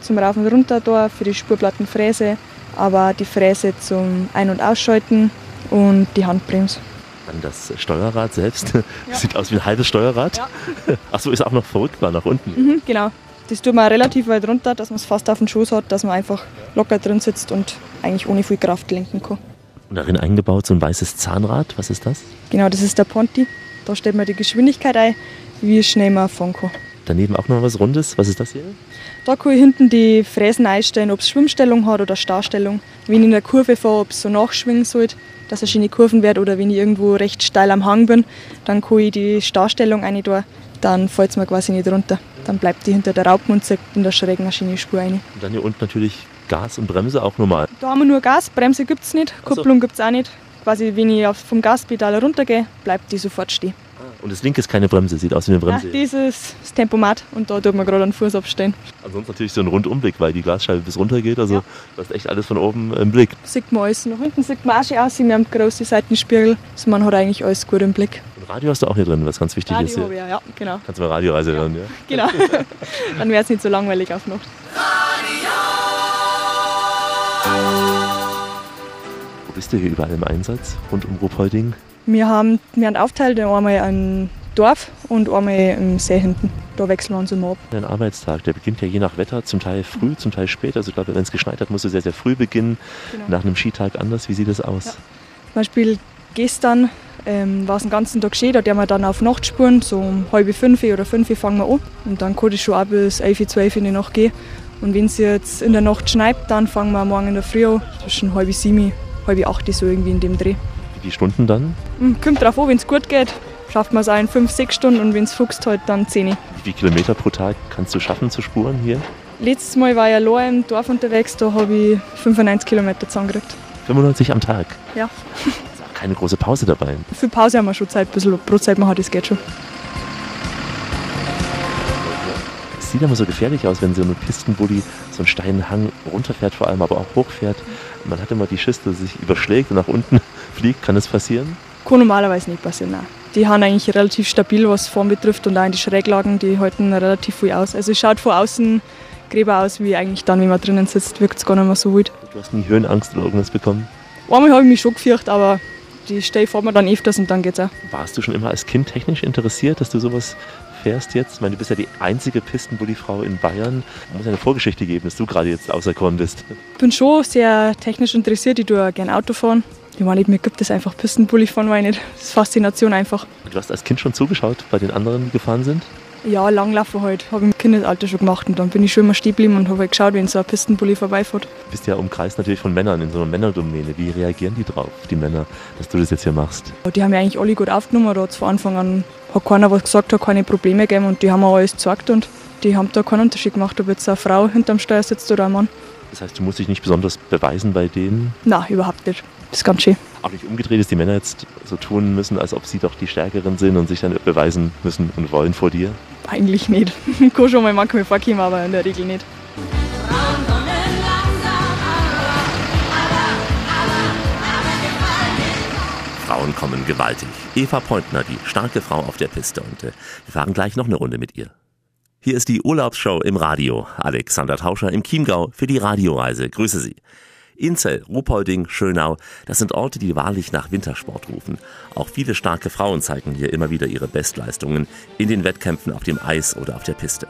zum Rauf und Runter da, für die Spurplattenfräse, aber die Fräse zum Ein- und Ausschalten und die Handbremse. Dann das Steuerrad selbst. Sieht aus wie ein halbes Steuerrad. Ja. Achso, ist auch noch verrückbar nach unten. Mhm, genau. Das tut man relativ weit runter, dass man es fast auf den Schoß hat, dass man einfach locker drin sitzt und eigentlich ohne viel Kraft lenken kann. Und darin eingebaut so ein weißes Zahnrad. Was ist das? Genau, das ist der Ponti. Da stellt man die Geschwindigkeit ein, wie schnell man fahren kann. Daneben auch noch was Rundes. Was ist das hier? Da kann ich hinten die Fräsen einstellen, ob es Schwimmstellung hat oder Starrstellung. Wenn ich in der Kurve fahre, ob es so nachschwingen soll, dass es schöne Kurven wird oder wenn ich irgendwo recht steil am Hang bin, dann kann ich die Starrstellung rein tun, dann fällt es mir quasi nicht runter. Dann bleibt die hinter der Raupen und zieht in der schrägen eine schöne Spur rein. Und dann hier unten natürlich Gas und Bremse auch normal. Da haben wir nur Gas, Bremse gibt es nicht, Ach so. Kupplung gibt es auch nicht. Quasi, wenn ich vom Gaspedal runtergehe, bleibt die sofort stehen. Und das linke ist keine Bremse, sieht aus wie eine Ja, Bremse. dieses das Tempomat und da tut man gerade einen Fuß abstellen. Ansonsten natürlich so ein Rundumblick, weil die Glasscheibe bis runter geht. Also du hast echt alles von oben im Blick. Sieht man alles. Nach hinten sieht man auch schön aus. Wir haben große Seitenspiegel. Also man hat eigentlich alles gut im Blick. Und Radio hast du auch hier drin, was ganz wichtig ist. Radio habe Hier. ich, ja, genau. Kannst du mal Radioreise hören, ja? genau. Dann wäre es nicht so langweilig auf Nacht. Wo bist du hier überall im Einsatz rund um Ruhpolding? Wir haben, wir haben aufteilt einmal ein Dorf und einmal im See hinten. Da wechseln wir uns immer ab. Dein Arbeitstag, der beginnt ja je nach Wetter, zum Teil früh, zum Teil spät. Also ich glaube, wenn es geschneit hat, musst du sehr, sehr früh beginnen. Genau. Nach einem Skitag anders. Wie sieht das aus? Ja. Zum Beispiel gestern ähm, war es den ganzen Tag schön, da gehen wir dann auf Nachtspuren, so um halb fünf oder fünf fangen wir an. Und dann kann es schon auch bis 11, 12 in die Nacht gehen. Und wenn es jetzt in der Nacht schneit, dann fangen wir morgen in der Früh an, zwischen halb sieben, halb acht, so irgendwie in dem Dreh. Wie die Stunden dann? Hm, Kommt drauf an, wenn es gut geht, schafft man es auch in fünf, sechs Stunden und wenn es fuchst, halt dann zehn. Wie viele Kilometer pro Tag kannst du schaffen zu spuren hier? Letztes Mal war ich allein im Dorf unterwegs, da habe ich 95 Kilometer zusammengekriegt. 95 am Tag. Ja. Keine große Pause dabei. Für Pause haben wir schon Zeit, ein bisschen Brotzeit machen, das geht schon. Es sieht immer so gefährlich aus, wenn so ein Pistenbully so einen steilen Hang runterfährt, vor allem aber auch hochfährt. Man hat immer die Schiss, dass sich überschlägt und nach unten fliegt. Kann das passieren? Kann normalerweise nicht passieren, nein. Die haben eigentlich relativ stabil, was Form betrifft und auch in die Schräglagen, die halten relativ viel aus. Also es schaut von außen gräber aus, wie eigentlich dann, wenn man drinnen sitzt, wirkt es gar nicht mehr so wild. Du hast nie Höhenangst oder irgendwas bekommen? Einmal habe ich mich schon gefürchtet, aber die Stelle fährt man dann öfters und dann geht's auch. Warst du schon immer als Kind technisch interessiert, dass du sowas fährst jetzt? Ich meine, du bist ja die einzige Pistenbully-Frau in Bayern. Muss ja eine Vorgeschichte geben, dass du gerade jetzt auserkoren bist. Ich bin schon sehr technisch interessiert, ich tue gerne Auto fahren. Ich meine, mir gibt es einfach Pistenbully fahren, weil nicht. Das ist Faszination einfach. Du hast als Kind schon zugeschaut bei den anderen, die gefahren sind? Ja, Langlaufen halt, habe ich im Kindesalter schon gemacht und dann bin ich schon immer stehen geblieben und habe halt geschaut, wenn so ein Pistenbully vorbeifährt. Du bist ja umkreist natürlich von Männern in so einer Männerdomäne. Wie reagieren die drauf, die Männer, dass du das jetzt hier machst? Die haben ja eigentlich alle gut aufgenommen, da hat von Anfang an hat keiner was gesagt, hat keine Probleme gegeben und die haben auch alles gezeigt und die haben da keinen Unterschied gemacht, ob jetzt eine Frau hinterm Steuer sitzt oder ein Mann. Das heißt, du musst dich nicht besonders beweisen bei denen. Nein, überhaupt nicht. Das ist ganz schön. Auch nicht umgedreht, dass die Männer jetzt so tun müssen, als ob sie doch die Stärkeren sind und sich dann beweisen müssen und wollen vor dir. Eigentlich nicht. Kann schon mal manchmal vorkommen, aber in der Regel nicht. Frauen kommen gewaltig. Eva Pointner, die starke Frau auf der Piste. Und äh, wir fahren gleich noch eine Runde mit ihr. Hier ist die Urlaubsshow im Radio. Alexander Tauscher im Chiemgau für die Radioreise. Grüße Sie. Inzell, Ruhpolding, Schönau, das sind Orte, die wahrlich nach Wintersport rufen. Auch viele starke Frauen zeigen hier immer wieder ihre Bestleistungen in den Wettkämpfen auf dem Eis oder auf der Piste.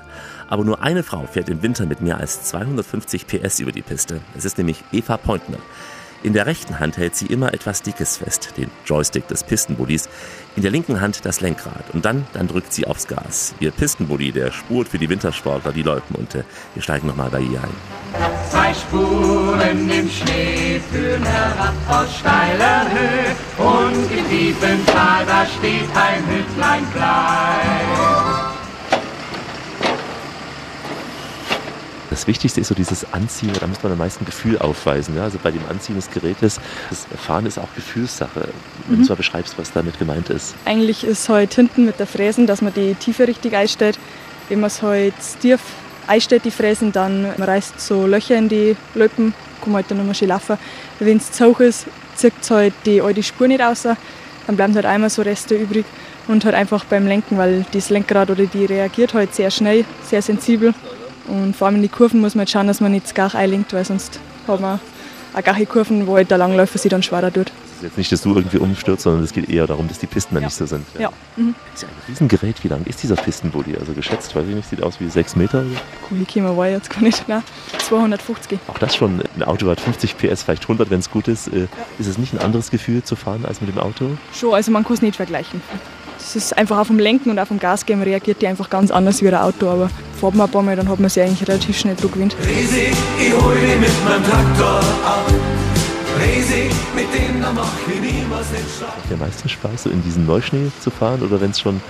Aber nur eine Frau fährt im Winter mit mehr als 250 PS über die Piste. Es ist nämlich Eva Pointner. In der rechten Hand hält sie immer etwas Dickes fest, den Joystick des Pistenbullis. In der linken Hand das Lenkrad. Und dann, dann drückt sie aufs Gas. Ihr Pistenbully, der spurt für die Wintersportler, die Loipen. Und äh, wir steigen nochmal bei ihr ein. Zwei Spuren im Schnee führen herab aus steiler Höhe und im tiefen Tal, da steht ein Hüttlein klein. Das Wichtigste ist so dieses Anziehen, da muss man am meisten Gefühl aufweisen. Ja? Also bei dem Anziehen des Gerätes, das Fahren ist auch Gefühlssache. Wenn du es mal beschreibst, was damit gemeint ist. Eigentlich ist halt hinten mit der Fräsen, dass man die Tiefe richtig einstellt. Wenn man es halt tief einstellt, die Fräsen, dann reißt so Löcher in die Löpen, kann man halt dann nochmal schön laufen. Wenn es zu hoch ist, zieht es halt die alte Spur nicht raus, dann bleiben halt einmal so Reste übrig. Und halt einfach beim Lenken, weil das Lenkrad oder die reagiert halt sehr schnell, sehr sensibel. Und vor allem in die Kurven muss man halt schauen, dass man nicht das Gach einlenkt, weil sonst hat man auch gache Kurven, wo halt der Langläufer sich dann schwerer tut. Es ist jetzt nicht, dass du irgendwie umstürzt, sondern es geht eher darum, dass die Pisten dann nicht so sind. Ja. Mhm. Das ist ja ein Riesengerät. Wie lang ist dieser Pistenbully? Also geschätzt, weiß ich nicht, sieht aus wie sechs Meter. Cool, ich war jetzt gar nicht. Nein, 250. Auch das schon, ein Auto hat 50 PS, vielleicht 100, wenn es gut ist. Äh, Ist es nicht ein anderes Gefühl zu fahren als mit dem Auto? Schon, also man kann es nicht vergleichen. Das ist einfach auf dem Lenken und auf dem Gas geben reagiert die einfach ganz anders wie ein Auto. Aber fährt man ein paar Mal, dann hat man sie eigentlich relativ schnell Druck gewinnt. Riesig, ich hol dich mit meinem Traktor ab. Riesig, mit dem da mach ich niemals nicht schlapp. Macht dir am meisten Spaß, so in diesen Neuschnee zu fahren oder wenn es schon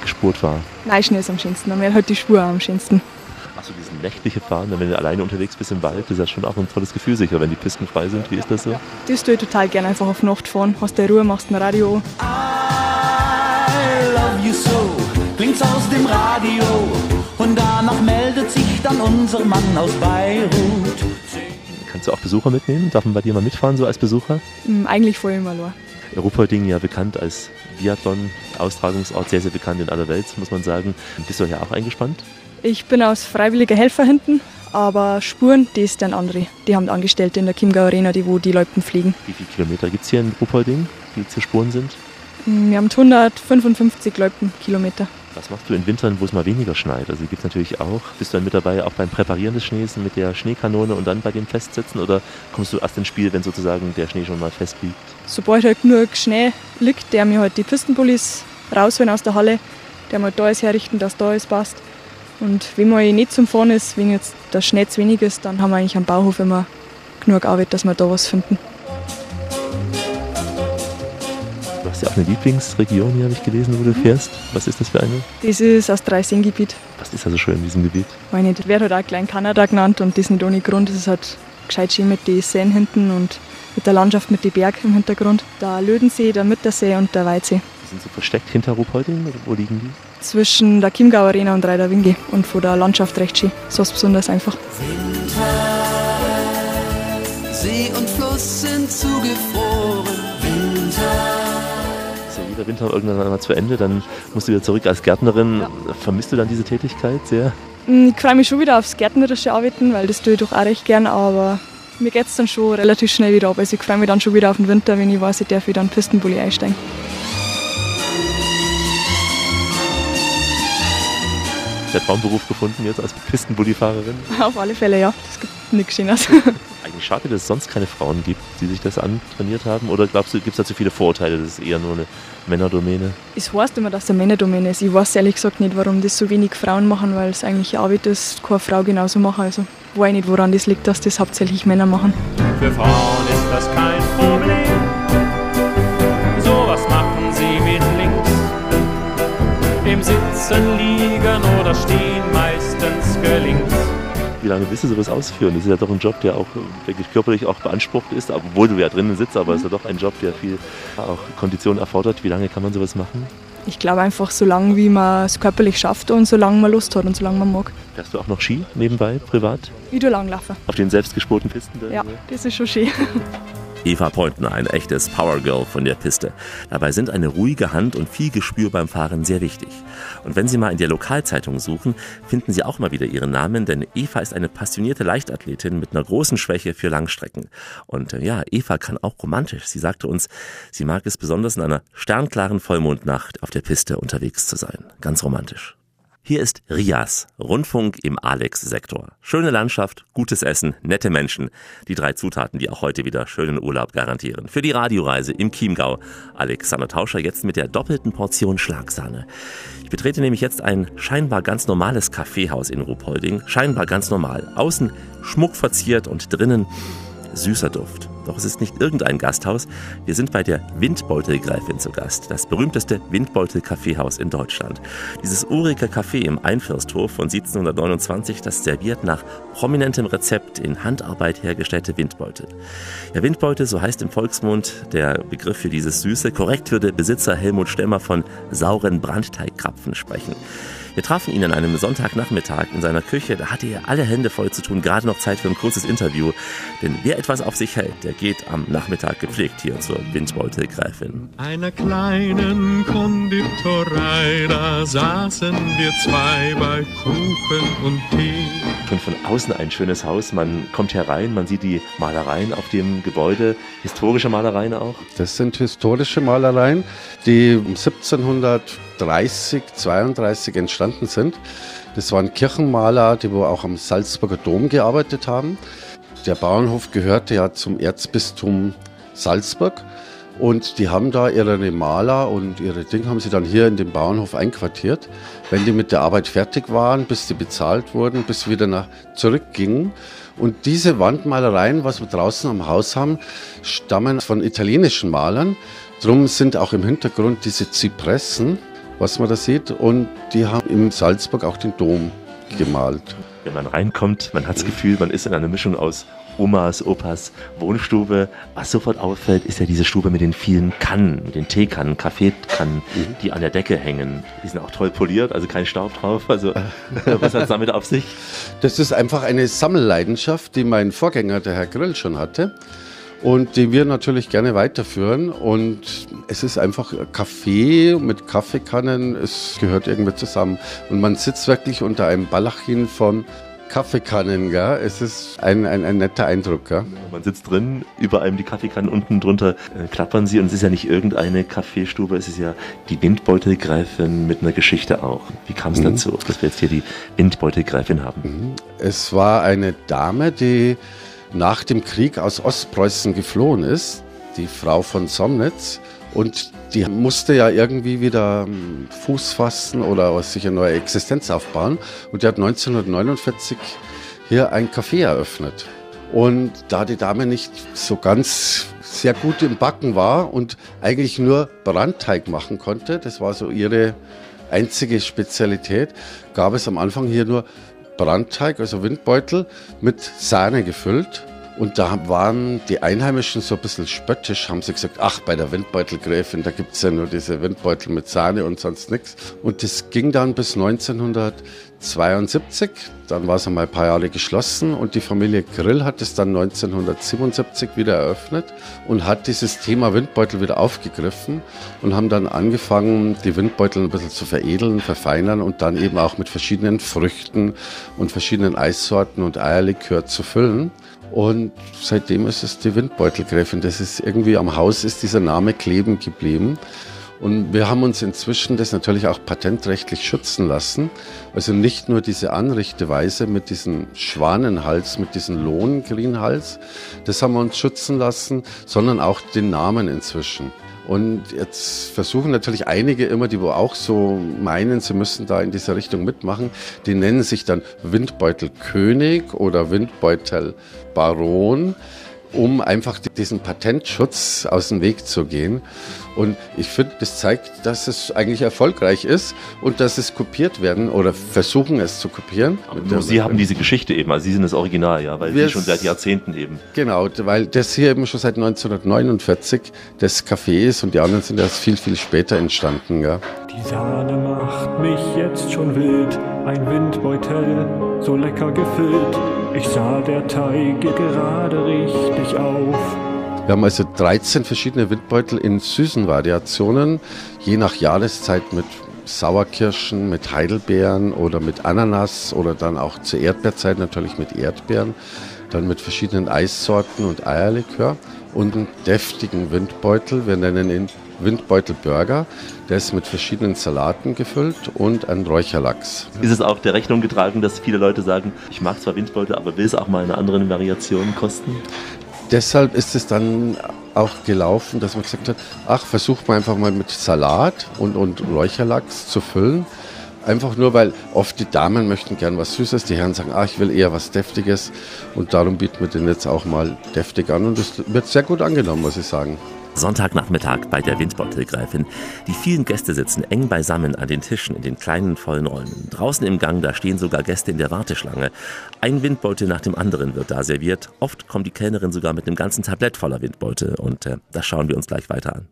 gespurt war? Nein, Schnee ist am schönsten. Dann wäre halt die Spur am schönsten. Achso, diesen nächtliche Fahren, wenn du alleine unterwegs bist im Wald, das ist ja schon auch ein tolles Gefühl sicher, wenn die Pisten frei sind. Wie ist das so? Das tue ich total gerne einfach auf Nacht fahren. Hast du Ruhe, machst ein Radio. I love you im Radio und danach meldet sich dann unser Mann aus Beirut. Kannst du auch Besucher mitnehmen? Darf man bei dir mal mitfahren, so als Besucher? Hm, Eigentlich voll immer nur. Ruhpolding ja bekannt als Biathlon-Austragungsort, sehr, sehr bekannt in aller Welt, muss man sagen. Bist du hier auch eingespannt? Ich bin als freiwilliger Helfer hinten, aber Spuren, die ist dann andere. Die haben Angestellte in der Chiemgau Arena, die wo die Leute fliegen. Wie viele Kilometer gibt es hier in Ruhpolding, die zu Spuren sind? Wir haben 155 Kilometer. Was machst du in Wintern, wo es mal weniger schneit? Also gibt es natürlich auch. Bist du dann mit dabei auch beim Präparieren des Schnees mit der Schneekanone und dann bei dem Festsetzen oder kommst du erst ins Spiel, wenn sozusagen der Schnee schon mal fest liegt? Sobald halt genug Schnee liegt, der mir halt die Pistenpullis rausholen aus der Halle, der mal da ist herrichten, dass da alles passt. Und wenn mal nicht zum Fahren ist, wenn jetzt der Schnee zu wenig ist, dann haben wir eigentlich am Bauhof immer genug Arbeit, dass wir da was finden. Hast ja auch eine Lieblingsregion hier, habe ich gelesen, wo du fährst. Was ist das für eine? Das ist das Dreiseengebiet. Was ist da so schön in diesem Gebiet? Weil nicht, wird halt auch Klein Kanada genannt und das nicht ohne Grund. Es ist halt gescheit schön mit den Seen hinten und mit der Landschaft, mit den Bergen im Hintergrund. Der Lödensee, der Mittersee und der Weitsee. Die sind so versteckt hinter Ruhpolding oder wo liegen die? Zwischen der Chiemgau Arena und Reider Winge und von der Landschaft recht schön. So was besonders einfach. See und Fluss sind zugefroren. Ja jeder Winter irgendwann einmal zu Ende, dann musst du wieder zurück als Gärtnerin. Vermisst du dann diese Tätigkeit sehr? Mm, Ich freue mich schon wieder aufs gärtnerische Arbeiten, weil das tue ich doch auch recht gern, aber mir geht es dann schon relativ schnell wieder ab. Also ich freue mich dann schon wieder auf den Winter, wenn ich weiß, ich darf wieder einen Pistenbully einsteigen. Der Traumberuf gefunden jetzt als Pistenbullifahrerin? Auf alle Fälle, ja. Das gibt nichts Schönes. Eigentlich schade, dass es sonst keine Frauen gibt, die sich das antrainiert haben. Oder glaubst du, gibt es da zu viele Vorurteile, das ist eher nur eine Männerdomäne? Es heißt immer, dass es eine Männerdomäne ist. Ich weiß ehrlich gesagt nicht, warum das so wenig Frauen machen, weil es eigentlich Arbeit ist, keine Frau genauso machen. Also weiß ich nicht, woran das liegt, dass das hauptsächlich Männer machen. Für Frauen ist das kein Problem. Sowas machen sie mit links. Im Sitzen, Liegen oder Stehen meistens gelingt. Wie lange willst du sowas ausführen? Das ist ja doch ein Job, der auch wirklich körperlich auch beansprucht ist, obwohl du ja drinnen sitzt, aber es ist ja doch ein Job, der viel auch Kondition erfordert. Wie lange kann man sowas machen? Ich glaube einfach, so lange wie man es körperlich schafft und solange man Lust hat und solange man mag. Fährst du auch noch Ski nebenbei, privat? Ich tue langlaufen. Auf den selbstgespurten Pisten? da? Ja, das ist schon schön. Eva Pointner, ein echtes Powergirl von der Piste. Dabei sind eine ruhige Hand und viel Gespür beim Fahren sehr wichtig. Und wenn Sie mal in der Lokalzeitung suchen, finden Sie auch mal wieder ihren Namen, denn Eva ist eine passionierte Leichtathletin mit einer großen Schwäche für Langstrecken. Und äh, ja, Eva kann auch romantisch. Sie sagte uns, sie mag es besonders in einer sternklaren Vollmondnacht auf der Piste unterwegs zu sein. Ganz romantisch. Hier ist Rias, Rundfunk im Alex-Sektor. Schöne Landschaft, gutes Essen, nette Menschen. Die drei Zutaten, die auch heute wieder schönen Urlaub garantieren. Für die Radioreise im Chiemgau. Alexander Tauscher jetzt mit der doppelten Portion Schlagsahne. Ich betrete nämlich jetzt ein scheinbar ganz normales Kaffeehaus in Ruhpolding. Scheinbar ganz normal. Außen schmuck verziert und drinnen süßer Duft. Doch es ist nicht irgendein Gasthaus. Wir sind bei der Windbeutelgräfin zu Gast, das berühmteste Windbeutel-Kaffeehaus in Deutschland. Dieses urige Café im Einfürsthof von 1729, das serviert nach prominentem Rezept in Handarbeit hergestellte Windbeutel. Ja, Windbeutel, so heißt im Volksmund der Begriff für dieses Süße. Korrekt würde Besitzer Helmut Stemmer von sauren Brandteigkrapfen sprechen. Wir trafen ihn an einem Sonntagnachmittag in seiner Küche. Da hatte er alle Hände voll zu tun, gerade noch Zeit für ein kurzes Interview. Denn wer etwas auf sich hält, der geht am Nachmittag gepflegt hier zur Windbeutelgräfin. Einer kleinen Konditorei, da saßen wir zwei bei Kuchen und Tee. Schon von außen ein schönes Haus. Man kommt herein, man sieht die Malereien auf dem Gebäude, historische Malereien auch. Das sind historische Malereien, die 1730, 32 entstanden sind. Das waren Kirchenmaler, die wo auch am Salzburger Dom gearbeitet haben. Der Bauernhof gehörte ja zum Erzbistum Salzburg und die haben da ihre Maler und ihre Dinge haben sie dann hier in den Bauernhof einquartiert. Wenn die mit der Arbeit fertig waren, bis sie bezahlt wurden, bis sie wieder nach, zurückgingen. Und diese Wandmalereien, was wir draußen am Haus haben, stammen von italienischen Malern. Drum sind auch im Hintergrund diese Zypressen, was man da sieht. Und die haben im Salzburg auch den Dom gemalt. Wenn man reinkommt, man hat das Gefühl, man ist in einer Mischung aus Omas, Opas Wohnstube. Was sofort auffällt, ist ja diese Stube mit den vielen Kannen, mit den Teekannen, Kaffeekannen, die an der Decke hängen. Die sind auch toll poliert, also kein Staub drauf. Also was hat es damit auf sich? Das ist einfach eine Sammelleidenschaft, die mein Vorgänger, der Herr Grill, schon hatte. Und die wir natürlich gerne weiterführen. Und es ist einfach Kaffee mit Kaffeekannen. Es gehört irgendwie zusammen. Und man sitzt wirklich unter einem Baldachin von Kaffeekannen. Gell? Es ist ein, ein, ein netter Eindruck. Gell? Man sitzt drin, über einem die Kaffeekannen, unten drunter äh, klappern sie und es ist ja nicht irgendeine Kaffeestube, es ist ja die Windbeutelgräfin mit einer Geschichte auch. Wie kam es Mhm. dazu, dass wir jetzt hier die Windbeutelgräfin haben? Es war eine Dame, die nach dem Krieg aus Ostpreußen geflohen ist, die Frau von Somnitz. Und die musste ja irgendwie wieder ähm, Fuß fassen oder sich eine neue Existenz aufbauen. Und die hat 1949 hier ein Café eröffnet. Und da die Dame nicht so ganz sehr gut im Backen war und eigentlich nur Brandteig machen konnte, das war so ihre einzige Spezialität, gab es am Anfang hier nur Brandteig, also Windbeutel, mit Sahne gefüllt. Und da waren die Einheimischen so ein bisschen spöttisch, haben sie gesagt, ach, bei der Windbeutelgräfin, da gibt's ja nur diese Windbeutel mit Sahne und sonst nichts. Und das ging dann bis 1972. Dann war es einmal ein paar Jahre geschlossen und die Familie Grill hat es dann 1977 wieder eröffnet und hat dieses Thema Windbeutel wieder aufgegriffen und haben dann angefangen, die Windbeutel ein bisschen zu veredeln, verfeinern und dann eben auch mit verschiedenen Früchten und verschiedenen Eissorten und Eierlikör zu füllen. Und seitdem ist es die Windbeutelgräfin. Das ist irgendwie am Haus ist dieser Name kleben geblieben. Und wir haben uns inzwischen das natürlich auch patentrechtlich schützen lassen. Also nicht nur diese Anrichteweise mit diesem Schwanenhals, mit diesem Lohngrinhals, das haben wir uns schützen lassen, sondern auch den Namen inzwischen. Und jetzt versuchen natürlich einige immer, die wo auch so meinen, sie müssen da in dieser Richtung mitmachen, die nennen sich dann Windbeutelkönig oder Windbeutelbaron, um einfach diesen Patentschutz aus dem Weg zu gehen. Und ich finde, das zeigt, dass es eigentlich erfolgreich ist und dass es kopiert werden oder versuchen es zu kopieren. Der- Sie haben diese Geschichte eben, also Sie sind das Original, ja, weil Wir Sie schon seit Jahrzehnten eben. Genau, weil das hier eben schon seit 1949 das Café ist und die anderen sind erst viel, viel später entstanden. Ja. Die Sahne macht mich jetzt schon wild, ein Windbeutel, so lecker gefüllt. Ich sah, der Teig gerade richtig auf. Wir haben also 13 verschiedene Windbeutel in süßen Variationen, je nach Jahreszeit mit Sauerkirschen, mit Heidelbeeren oder mit Ananas oder dann auch zur Erdbeerzeit natürlich mit Erdbeeren, dann mit verschiedenen Eissorten und Eierlikör und einen deftigen Windbeutel, wir nennen ihn Windbeutelburger, der ist mit verschiedenen Salaten gefüllt und ein Räucherlachs. Ist es auch der Rechnung getragen, dass viele Leute sagen, ich mag zwar Windbeutel, aber will es auch mal in einer anderen Variation kosten? deshalb ist es dann auch gelaufen, dass man gesagt hat, ach, versucht man einfach mal mit Salat und, und Räucherlachs zu füllen. Einfach nur, weil oft die Damen möchten gern was Süßes, die Herren sagen, ah, ich will eher was Deftiges und darum bieten wir den jetzt auch mal deftig an und das wird sehr gut angenommen, muss ich sagen. Sonntagnachmittag bei der Windbeutelgräfin. Die vielen Gäste sitzen eng beisammen an den Tischen in den kleinen vollen Räumen. Draußen im Gang, da stehen sogar Gäste in der Warteschlange. Ein Windbeutel nach dem anderen wird da serviert. Oft kommt die Kellnerin sogar mit einem ganzen Tablett voller Windbeutel und äh, das schauen wir uns gleich weiter an.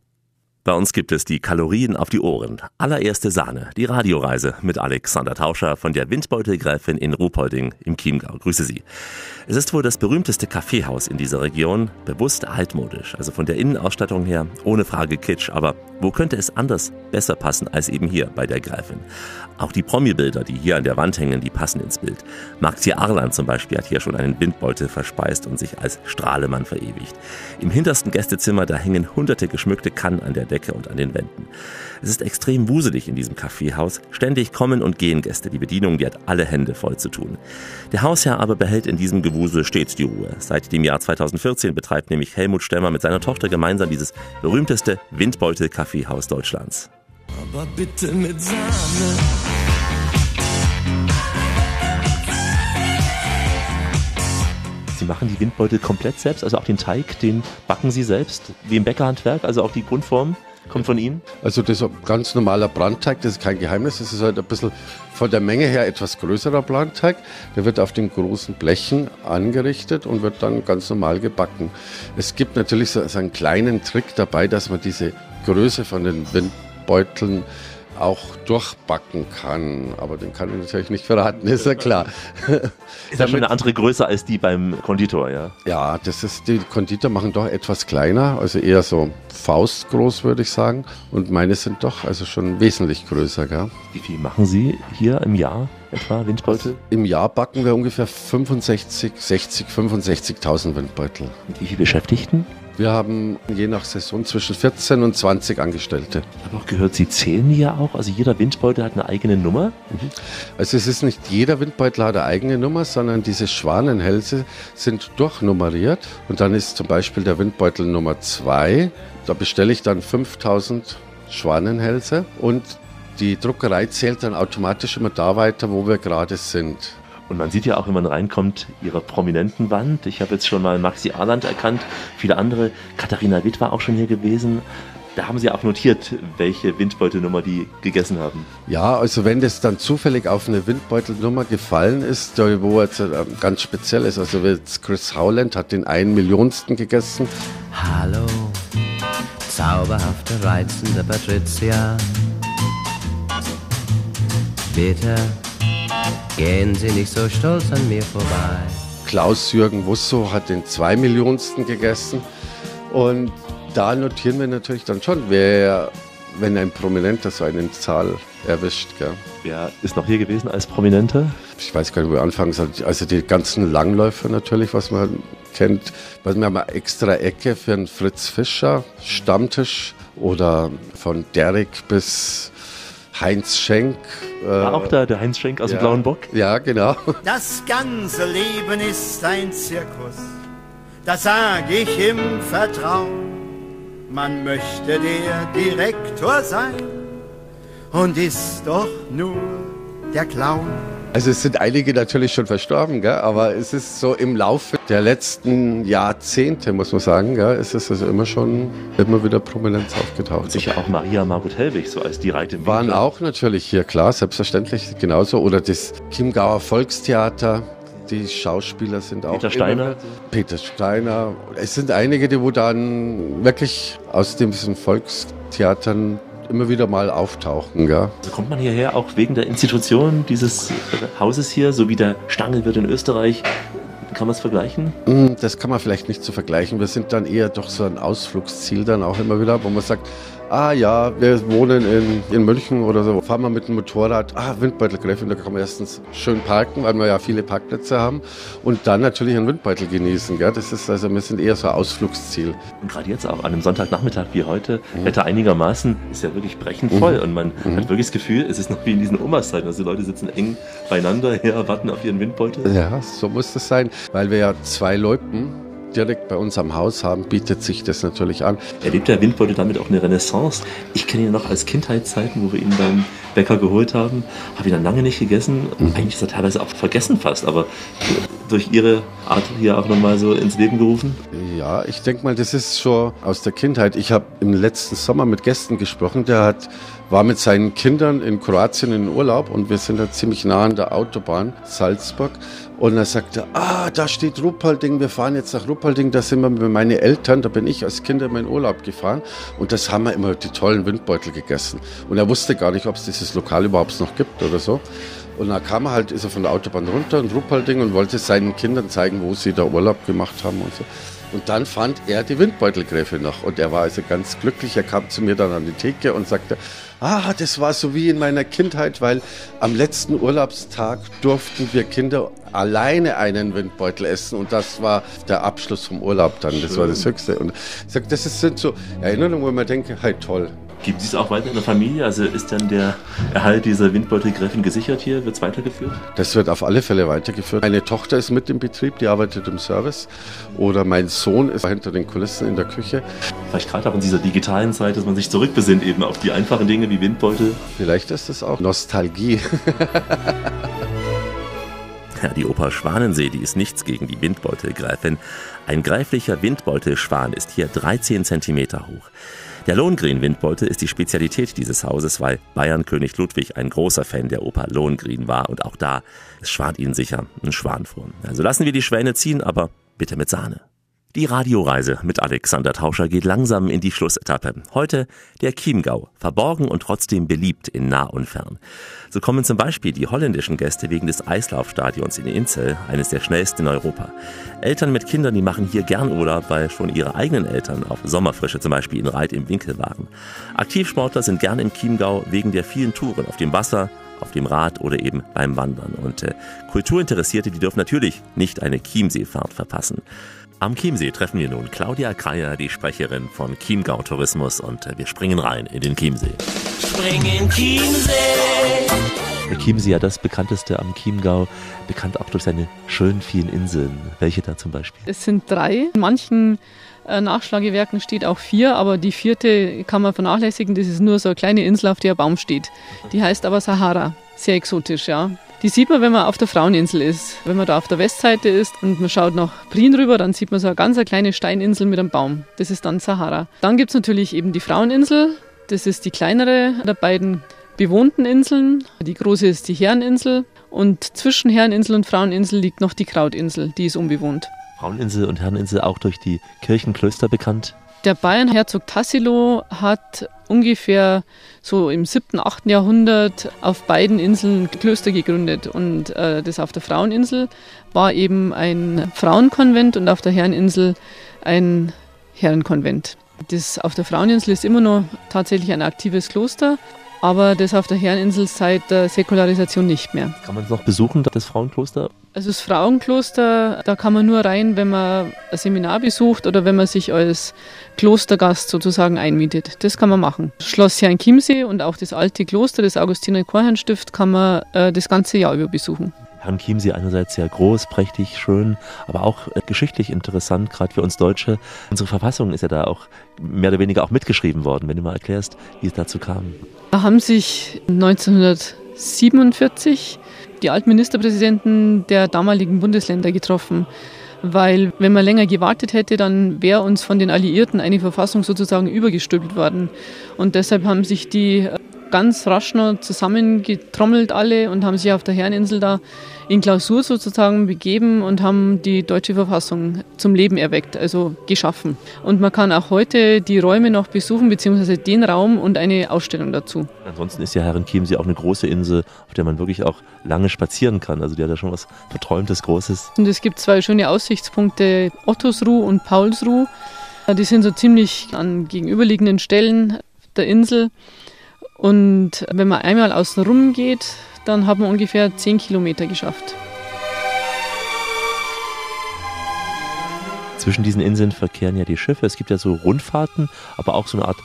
Bei uns gibt es die Kalorien auf die Ohren. Allererste Sahne, die Radioreise mit Alexander Tauscher von der Windbeutelgräfin in Ruhpolding im Chiemgau. Grüße Sie. Es ist wohl das berühmteste Kaffeehaus in dieser Region, bewusst altmodisch, also von der Innenausstattung her ohne Frage Kitsch, aber wo könnte es anders besser passen als eben hier bei der Gräfin? Auch die Promi-Bilder, die hier an der Wand hängen, die passen ins Bild. Marcia Arland zum Beispiel hat hier schon einen Windbeutel verspeist und sich als Strahlemann verewigt. Im hintersten Gästezimmer, da hängen hunderte geschmückte Kannen an der Decke und an den Wänden. Es ist extrem wuselig in diesem Kaffeehaus. Ständig kommen und gehen Gäste. Die Bedienung, die hat alle Hände voll zu tun. Der Hausherr aber behält in diesem Gewusel stets die Ruhe. Seit dem Jahr 2014 betreibt nämlich Helmut Stemmer mit seiner Tochter gemeinsam dieses berühmteste Windbeutel-Kaffeehaus Deutschlands. aber bitte mit Sahne. Sie machen die Windbeutel komplett selbst, also auch den Teig, den backen Sie selbst, wie im Bäckerhandwerk, also auch die Grundform. kommt von Ihnen? Also das ist ein ganz normaler Brandteig, das ist kein Geheimnis. Das ist halt ein bisschen von der Menge her etwas größerer Brandteig. Der wird auf den großen Blechen angerichtet und wird dann ganz normal gebacken. Es gibt natürlich so, so einen kleinen Trick dabei, dass man diese Größe von den Windbeuteln auch durchbacken kann. Aber den kann ich natürlich nicht verraten, ist ja klar. Ist ja schon eine andere Größe als die beim Konditor, ja? Ja, das ist, die Konditor machen doch etwas kleiner, also eher so faustgroß, würde ich sagen. Und meine sind doch also schon wesentlich größer, gell? Wie viel machen Sie hier im Jahr etwa Windbeutel? Im Jahr backen wir ungefähr 65, 60, 65.000 Windbeutel. Mit wie viel Beschäftigten? Wir haben je nach Saison zwischen 14 und 20 Angestellte. Ich habe auch gehört, Sie zählen ja auch. Also jeder Windbeutel hat eine eigene Nummer. Also es ist nicht jeder Windbeutel hat eine eigene Nummer, sondern diese Schwanenhälse sind durchnummeriert. Und dann ist zum Beispiel der Windbeutel Nummer 2. Da bestelle ich dann 5000 Schwanenhälse und die Druckerei zählt dann automatisch immer da weiter, wo wir gerade sind. Und man sieht ja auch, wenn man reinkommt, ihre prominenten Wand. Ich habe jetzt schon mal Maxi Arland erkannt, viele andere. Katharina Witt war auch schon hier gewesen. Da haben Sie auch notiert, welche Windbeutelnummer die gegessen haben. Ja, also wenn das dann zufällig auf eine Windbeutelnummer gefallen ist, da wo jetzt äh, ganz speziell ist, also jetzt Chris Howland hat den einen Millionsten gegessen. Hallo, zauberhafte, reizende Patricia. Bitte gehen Sie nicht so stolz an mir vorbei. Klaus-Jürgen Wusso hat den zwei Millionsten gegessen. Und da notieren wir natürlich dann schon, wer, wenn ein Prominenter so eine Zahl erwischt. Gell. Wer ist noch hier gewesen als Prominenter? Ich weiß gar nicht, wo wir anfangen sollen. Also die ganzen Langläufer natürlich, was man kennt. Was wir haben eine extra Ecke für einen Fritz Fischer, Stammtisch oder von Derek bis Heinz Schenk. äh, War auch da der Heinz Schenk aus dem ja. Blauen Bock? Ja, genau. Das ganze Leben ist ein Zirkus, das sag ich im Vertrauen. Man möchte der Direktor sein und ist doch nur der Clown. Also es sind einige natürlich schon verstorben, gell? aber es ist so im Laufe der letzten Jahrzehnte, muss man sagen, gell? es ist also immer schon immer wieder Prominenz aufgetaucht. Sicher auch Maria Margot Helwig, so als die Reite Waren auch natürlich hier, klar, selbstverständlich genauso. Oder das Chiemgauer Volkstheater, die Schauspieler sind auch. Peter Steiner. immer- Peter Steiner. Es sind einige, die wo dann wirklich aus diesen Volkstheatern immer wieder mal auftauchen. Gell? Also kommt man hierher auch wegen der Institution dieses Hauses hier, so wie der Stangelwirt in Österreich. Kann man es vergleichen? Mm, Das kann man vielleicht nicht so vergleichen. Wir sind dann eher doch so ein Ausflugsziel dann auch immer wieder, wo man sagt, ah ja, wir wohnen in, in München oder so, fahren wir mit dem Motorrad, ah, Windbeutelgräfin, da kann man erstens schön parken, weil wir ja viele Parkplätze haben und dann natürlich einen Windbeutel genießen. Gell? Das ist also, wir sind eher so ein Ausflugsziel. Und gerade jetzt auch an einem Sonntagnachmittag wie heute, Wetter einigermaßen, ist ja wirklich brechend voll. Mhm. Und man Mhm. hat wirklich das Gefühl, es ist noch wie in diesen Omas-Zeiten. Also die Leute sitzen eng beieinander her, warten auf ihren Windbeutel. Ja, so muss das sein, weil wir ja zwei Loipen direkt bei uns am Haus haben, bietet sich das natürlich an. Erlebt der Windbeutel damit auch eine Renaissance? Ich kenne ihn noch als Kindheitszeiten, wo wir ihn beim Bäcker geholt haben. Habe ihn dann lange nicht gegessen. Mhm. Eigentlich ist er teilweise auch vergessen fast, aber durch Ihre Art hier auch nochmal so ins Leben gerufen. Ja, ich denke mal, das ist schon aus der Kindheit. Ich habe im letzten Sommer mit Gästen gesprochen, der hat, war mit seinen Kindern in Kroatien in Urlaub und wir sind da ziemlich nah an der Autobahn Salzburg. Und er sagte, ah, da steht Ruppolding, wir fahren jetzt nach Ruppolding, da sind wir mit meinen Eltern, da bin ich als Kind in Urlaub gefahren und das haben wir immer die tollen Windbeutel gegessen. Und er wusste gar nicht, ob es dieses Lokal überhaupt noch gibt oder so. Und dann kam er halt, ist er von der Autobahn runter in Ruppolding und wollte seinen Kindern zeigen, wo sie da Urlaub gemacht haben und so. Und dann fand er die Windbeutelgräfin noch. Und er war also ganz glücklich. Er kam zu mir dann an die Theke und sagte, ah, das war so wie in meiner Kindheit, weil am letzten Urlaubstag durften wir Kinder alleine einen Windbeutel essen. Und das war der Abschluss vom Urlaub dann. Das war das Höchste. Und ich sag, das ist- sind so Erinnerungen, wo man denkt, hey, toll. Gibt es auch weiter in der Familie? Also ist dann der Erhalt dieser Windbeutelgräfin gesichert hier? Wird es weitergeführt? Das wird auf alle Fälle weitergeführt. Meine Tochter ist mit im Betrieb, die arbeitet im Service. Oder mein Sohn ist hinter den Kulissen in der Küche. Vielleicht gerade auch in dieser digitalen Zeit, dass man sich zurückbesinnt eben auf die einfachen Dinge wie Windbeutel. Vielleicht ist das auch Nostalgie. Ja, die Oper Schwanensee, die ist nichts gegen die Windbeutelgräfin. Ein greiflicher Windbeutelschwan ist hier 13 cm hoch. Der Lohengrin-Windbeutel ist die Spezialität dieses Hauses, weil Bayernkönig Ludwig ein großer Fan der Oper Lohengrin war und auch da, schwant ihnen sicher ein Schwan vor. Also lassen wir die Schwäne ziehen, aber bitte mit Sahne. Die Radioreise mit Alexander Tauscher geht langsam in die Schlussetappe. Heute der Chiemgau, verborgen und trotzdem beliebt in nah und fern. So kommen zum Beispiel die holländischen Gäste wegen des Eislaufstadions in Inzell, eines der schnellsten in Europa. Eltern mit Kindern, die machen hier gern Urlaub, weil schon ihre eigenen Eltern auf Sommerfrische zum Beispiel in Reit im Winkel waren. Aktivsportler sind gern im Chiemgau wegen der vielen Touren auf dem Wasser, auf dem Rad oder eben beim Wandern. Und äh, Kulturinteressierte, die dürfen natürlich nicht eine Chiemseefahrt verpassen. Am Chiemsee treffen wir nun Claudia Kreier, die Sprecherin von Chiemgau Tourismus und wir springen rein in den Chiemsee. Spring in Chiemsee. Der Chiemsee ja das bekannteste am Chiemgau, bekannt auch durch seine schönen vielen Inseln. Welche da zum Beispiel? Es sind drei. In manchen Nachschlagewerken steht auch vier, aber die vierte kann man vernachlässigen. Das ist nur so eine kleine Insel, auf der ein Baum steht. Die heißt aber Sahara. Sehr exotisch, ja. Die sieht man, wenn man auf der Fraueninsel ist. Wenn man da auf der Westseite ist und man schaut nach Prien rüber, dann sieht man so eine ganz eine kleine Steininsel mit einem Baum. Das ist dann Sahara. Dann gibt es natürlich eben die Fraueninsel. Das ist die kleinere der beiden bewohnten Inseln. Die große ist die Herreninsel. Und zwischen Herreninsel und Fraueninsel liegt noch die Krautinsel. Die ist unbewohnt. Fraueninsel und Herreninsel auch durch die Kirchenklöster bekannt. Der Bayernherzog Tassilo hat ungefähr so im 7., 8. Jahrhundert auf beiden Inseln Klöster gegründet. Und äh, das auf der Fraueninsel war eben ein Frauenkonvent und auf der Herreninsel ein Herrenkonvent. Das auf der Fraueninsel ist immer noch tatsächlich ein aktives Kloster, aber das auf der Herreninsel seit der Säkularisation nicht mehr. Kann man es noch besuchen, das Frauenkloster? Also das Frauenkloster, da kann man nur rein, wenn man ein Seminar besucht oder wenn man sich als Klostergast sozusagen einmietet. Das kann man machen. Schloss Herrn-Chiemsee und auch das alte Kloster, das Augustiner Chorherrnstift, kann man äh, das ganze Jahr über besuchen. Herrn Chiemsee einerseits sehr groß, prächtig, schön, aber auch äh, geschichtlich interessant, gerade für uns Deutsche. Unsere Verfassung ist ja da auch mehr oder weniger auch mitgeschrieben worden, wenn du mal erklärst, wie es dazu kam. Da haben sich 1947 die Altministerpräsidenten der damaligen Bundesländer getroffen. Weil wenn man länger gewartet hätte, dann wäre uns von den Alliierten eine Verfassung sozusagen übergestülpt worden. Und deshalb haben sich die äh, ganz rasch noch zusammengetrommelt alle und haben sich auf der Herreninsel da in Klausur sozusagen begeben und haben die deutsche Verfassung zum Leben erweckt, also geschaffen. Und man kann auch heute die Räume noch besuchen, beziehungsweise den Raum und eine Ausstellung dazu. Ansonsten ist ja Herrenchiemsee auch eine große Insel, auf der man wirklich auch lange spazieren kann. Also die hat ja schon was Verträumtes, Großes. Und es gibt zwei schöne Aussichtspunkte, Ottosruh und Paulsruh. Die sind so ziemlich an gegenüberliegenden Stellen der Insel. Und wenn man einmal außen rum geht, dann hat man ungefähr 10 Kilometer geschafft. Zwischen diesen Inseln verkehren ja die Schiffe. Es gibt ja so Rundfahrten, aber auch so eine Art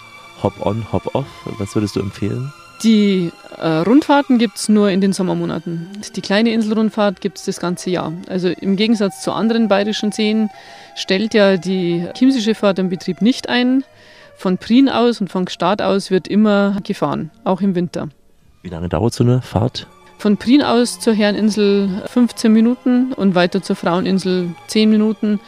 Hop-on, Hop-off. Was würdest du empfehlen? Die äh, Rundfahrten gibt es nur in den Sommermonaten. Die kleine Inselrundfahrt gibt es das ganze Jahr. Also im Gegensatz zu anderen bayerischen Seen stellt ja die Chiemsee-Schifffahrt den Betrieb nicht ein. Von Prien aus und von Gstaad aus wird immer gefahren, auch im Winter. Wie lange dauert so eine Fahrt? Von Prien aus zur Herreninsel 15 Minuten und weiter zur Fraueninsel 10 Minuten.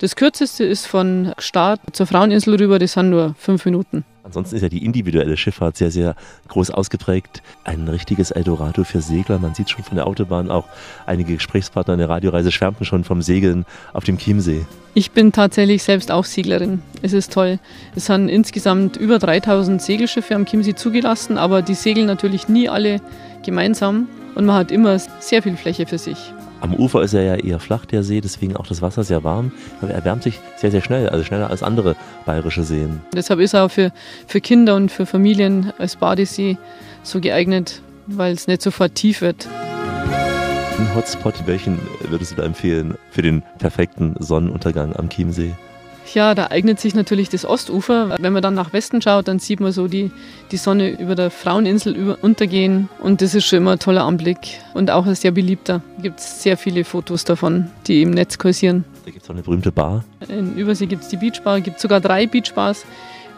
Das kürzeste ist von Gstaad zur Fraueninsel rüber, das sind nur 5 Minuten. Ansonsten ist ja die individuelle Schifffahrt sehr, sehr groß ausgeprägt. Ein richtiges Eldorado für Segler. Man sieht schon von der Autobahn auch einige Gesprächspartner in der Radioreise schwärmten schon vom Segeln auf dem Chiemsee. Ich bin tatsächlich selbst auch Seglerin. Es ist toll. Es sind insgesamt über 3000 Segelschiffe am Chiemsee zugelassen, aber die segeln natürlich nie alle gemeinsam und man hat immer sehr viel Fläche für sich. Am Ufer ist er ja eher flach, der See, deswegen auch das Wasser sehr warm. Aber er wärmt sich sehr, sehr schnell, also schneller als andere bayerische Seen. Deshalb ist er auch für, für Kinder und für Familien als Badesee so geeignet, weil es nicht sofort tief wird. Ein Hotspot, welchen würdest du da empfehlen für den perfekten Sonnenuntergang am Chiemsee? Ja, da eignet sich natürlich das Ostufer. Wenn man dann nach Westen schaut, dann sieht man so die, die Sonne über der Fraueninsel über, untergehen. Und das ist schon immer ein toller Anblick und auch ein sehr beliebter. Da gibt es sehr viele Fotos davon, die im Netz kursieren. Da gibt es auch eine berühmte Bar. In Übersee gibt es die Beachbar, gibt sogar drei Beachbars.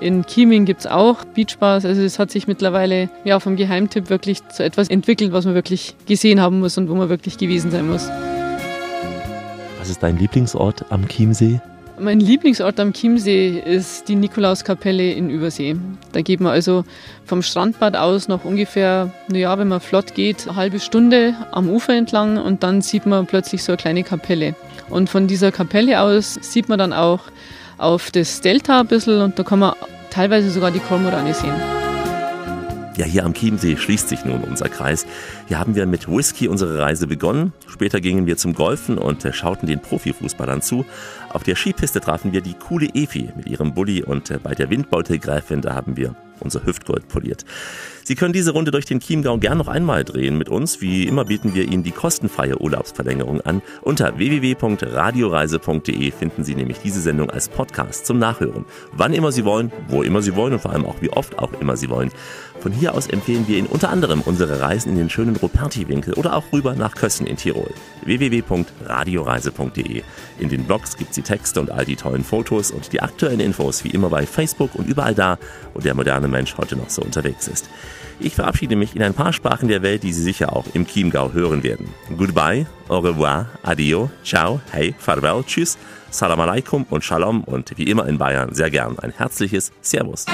In Chieming gibt es auch Beachbars. Also es hat sich mittlerweile ja, vom Geheimtipp wirklich zu etwas entwickelt, was man wirklich gesehen haben muss und wo man wirklich gewesen sein muss. Was ist dein Lieblingsort am Chiemsee? Mein Lieblingsort am Chiemsee ist die Nikolauskapelle in Übersee. Da geht man also vom Strandbad aus noch ungefähr, naja, wenn man flott geht, eine halbe Stunde am Ufer entlang und dann sieht man plötzlich so eine kleine Kapelle. Und von dieser Kapelle aus sieht man dann auch auf das Delta ein bisschen und da kann man teilweise sogar die Kormorane sehen. Ja, hier am Chiemsee schließt sich nun unser Kreis. Hier haben wir mit Whisky unsere Reise begonnen. Später gingen wir zum Golfen und äh, schauten den Profifußballern zu. Auf der Skipiste trafen wir die coole Efi mit ihrem Bulli und äh, bei der Windbeutelgräfin, da haben wir unser Hüftgold poliert. Sie können diese Runde durch den Chiemgau gern noch einmal drehen mit uns. Wie immer bieten wir Ihnen die kostenfreie Urlaubsverlängerung an. Unter www.radioreise.de finden Sie nämlich diese Sendung als Podcast zum Nachhören. Wann immer Sie wollen, wo immer Sie wollen und vor allem auch wie oft auch immer Sie wollen. Von hier aus empfehlen wir Ihnen unter anderem unsere Reisen in den schönen Ruperti-Winkel oder auch rüber nach Kössen in Tirol. www.radioreise.de. In den Blogs gibt es die Texte und all die tollen Fotos und die aktuellen Infos wie immer bei Facebook und überall da, wo der moderne Mensch heute noch so unterwegs ist. Ich verabschiede mich in ein paar Sprachen der Welt, die Sie sicher auch im Chiemgau hören werden. Goodbye, au revoir, adio, ciao, hey, farewell, tschüss, salam alaikum und shalom und wie immer in Bayern sehr gern ein herzliches Servus.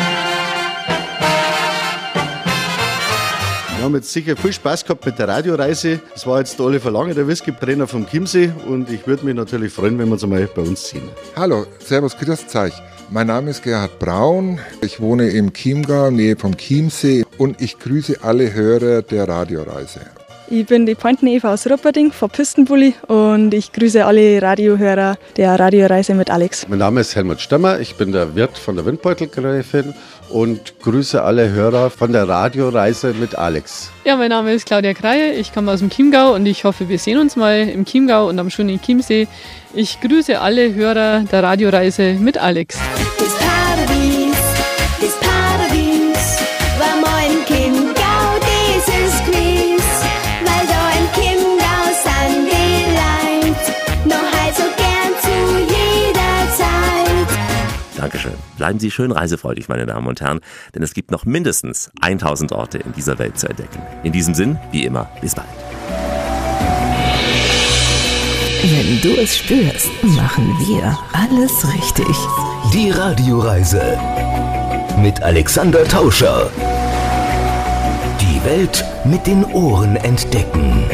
Haben jetzt sicher viel Spaß gehabt mit der Radioreise. Das war jetzt der Oliver Lange, der Whisky-Trainer vom Chiemsee. Und ich würde mich natürlich freuen, wenn wir uns einmal bei uns sehen. Hallo, Servus, grüß euch. Mein Name ist Gerhard Braun. Ich wohne im Chiemgau, Nähe vom Chiemsee. Und ich grüße alle Hörer der Radioreise. Ich bin die Pointen Eva aus Rupperding vom Pistenbully und ich grüße alle Radiohörer der Radioreise mit Alex. Mein Name ist Helmut Stemmer, ich bin der Wirt von der Windbeutelgräfin und grüße alle Hörer von der Radioreise mit Alex. Ja, mein Name ist Claudia Kreie, ich komme aus dem Chiemgau und ich hoffe, wir sehen uns mal im Chiemgau und am schönen Chiemsee. Ich grüße alle Hörer der Radioreise mit Alex. Dankeschön. Bleiben Sie schön reisefreudig, meine Damen und Herren, denn es gibt noch mindestens 1000 Orte in dieser Welt zu entdecken. In diesem Sinn, wie immer, bis bald. Wenn du es spürst, machen wir alles richtig. Die Radioreise mit Alexander Tauscher. Die Welt mit den Ohren entdecken.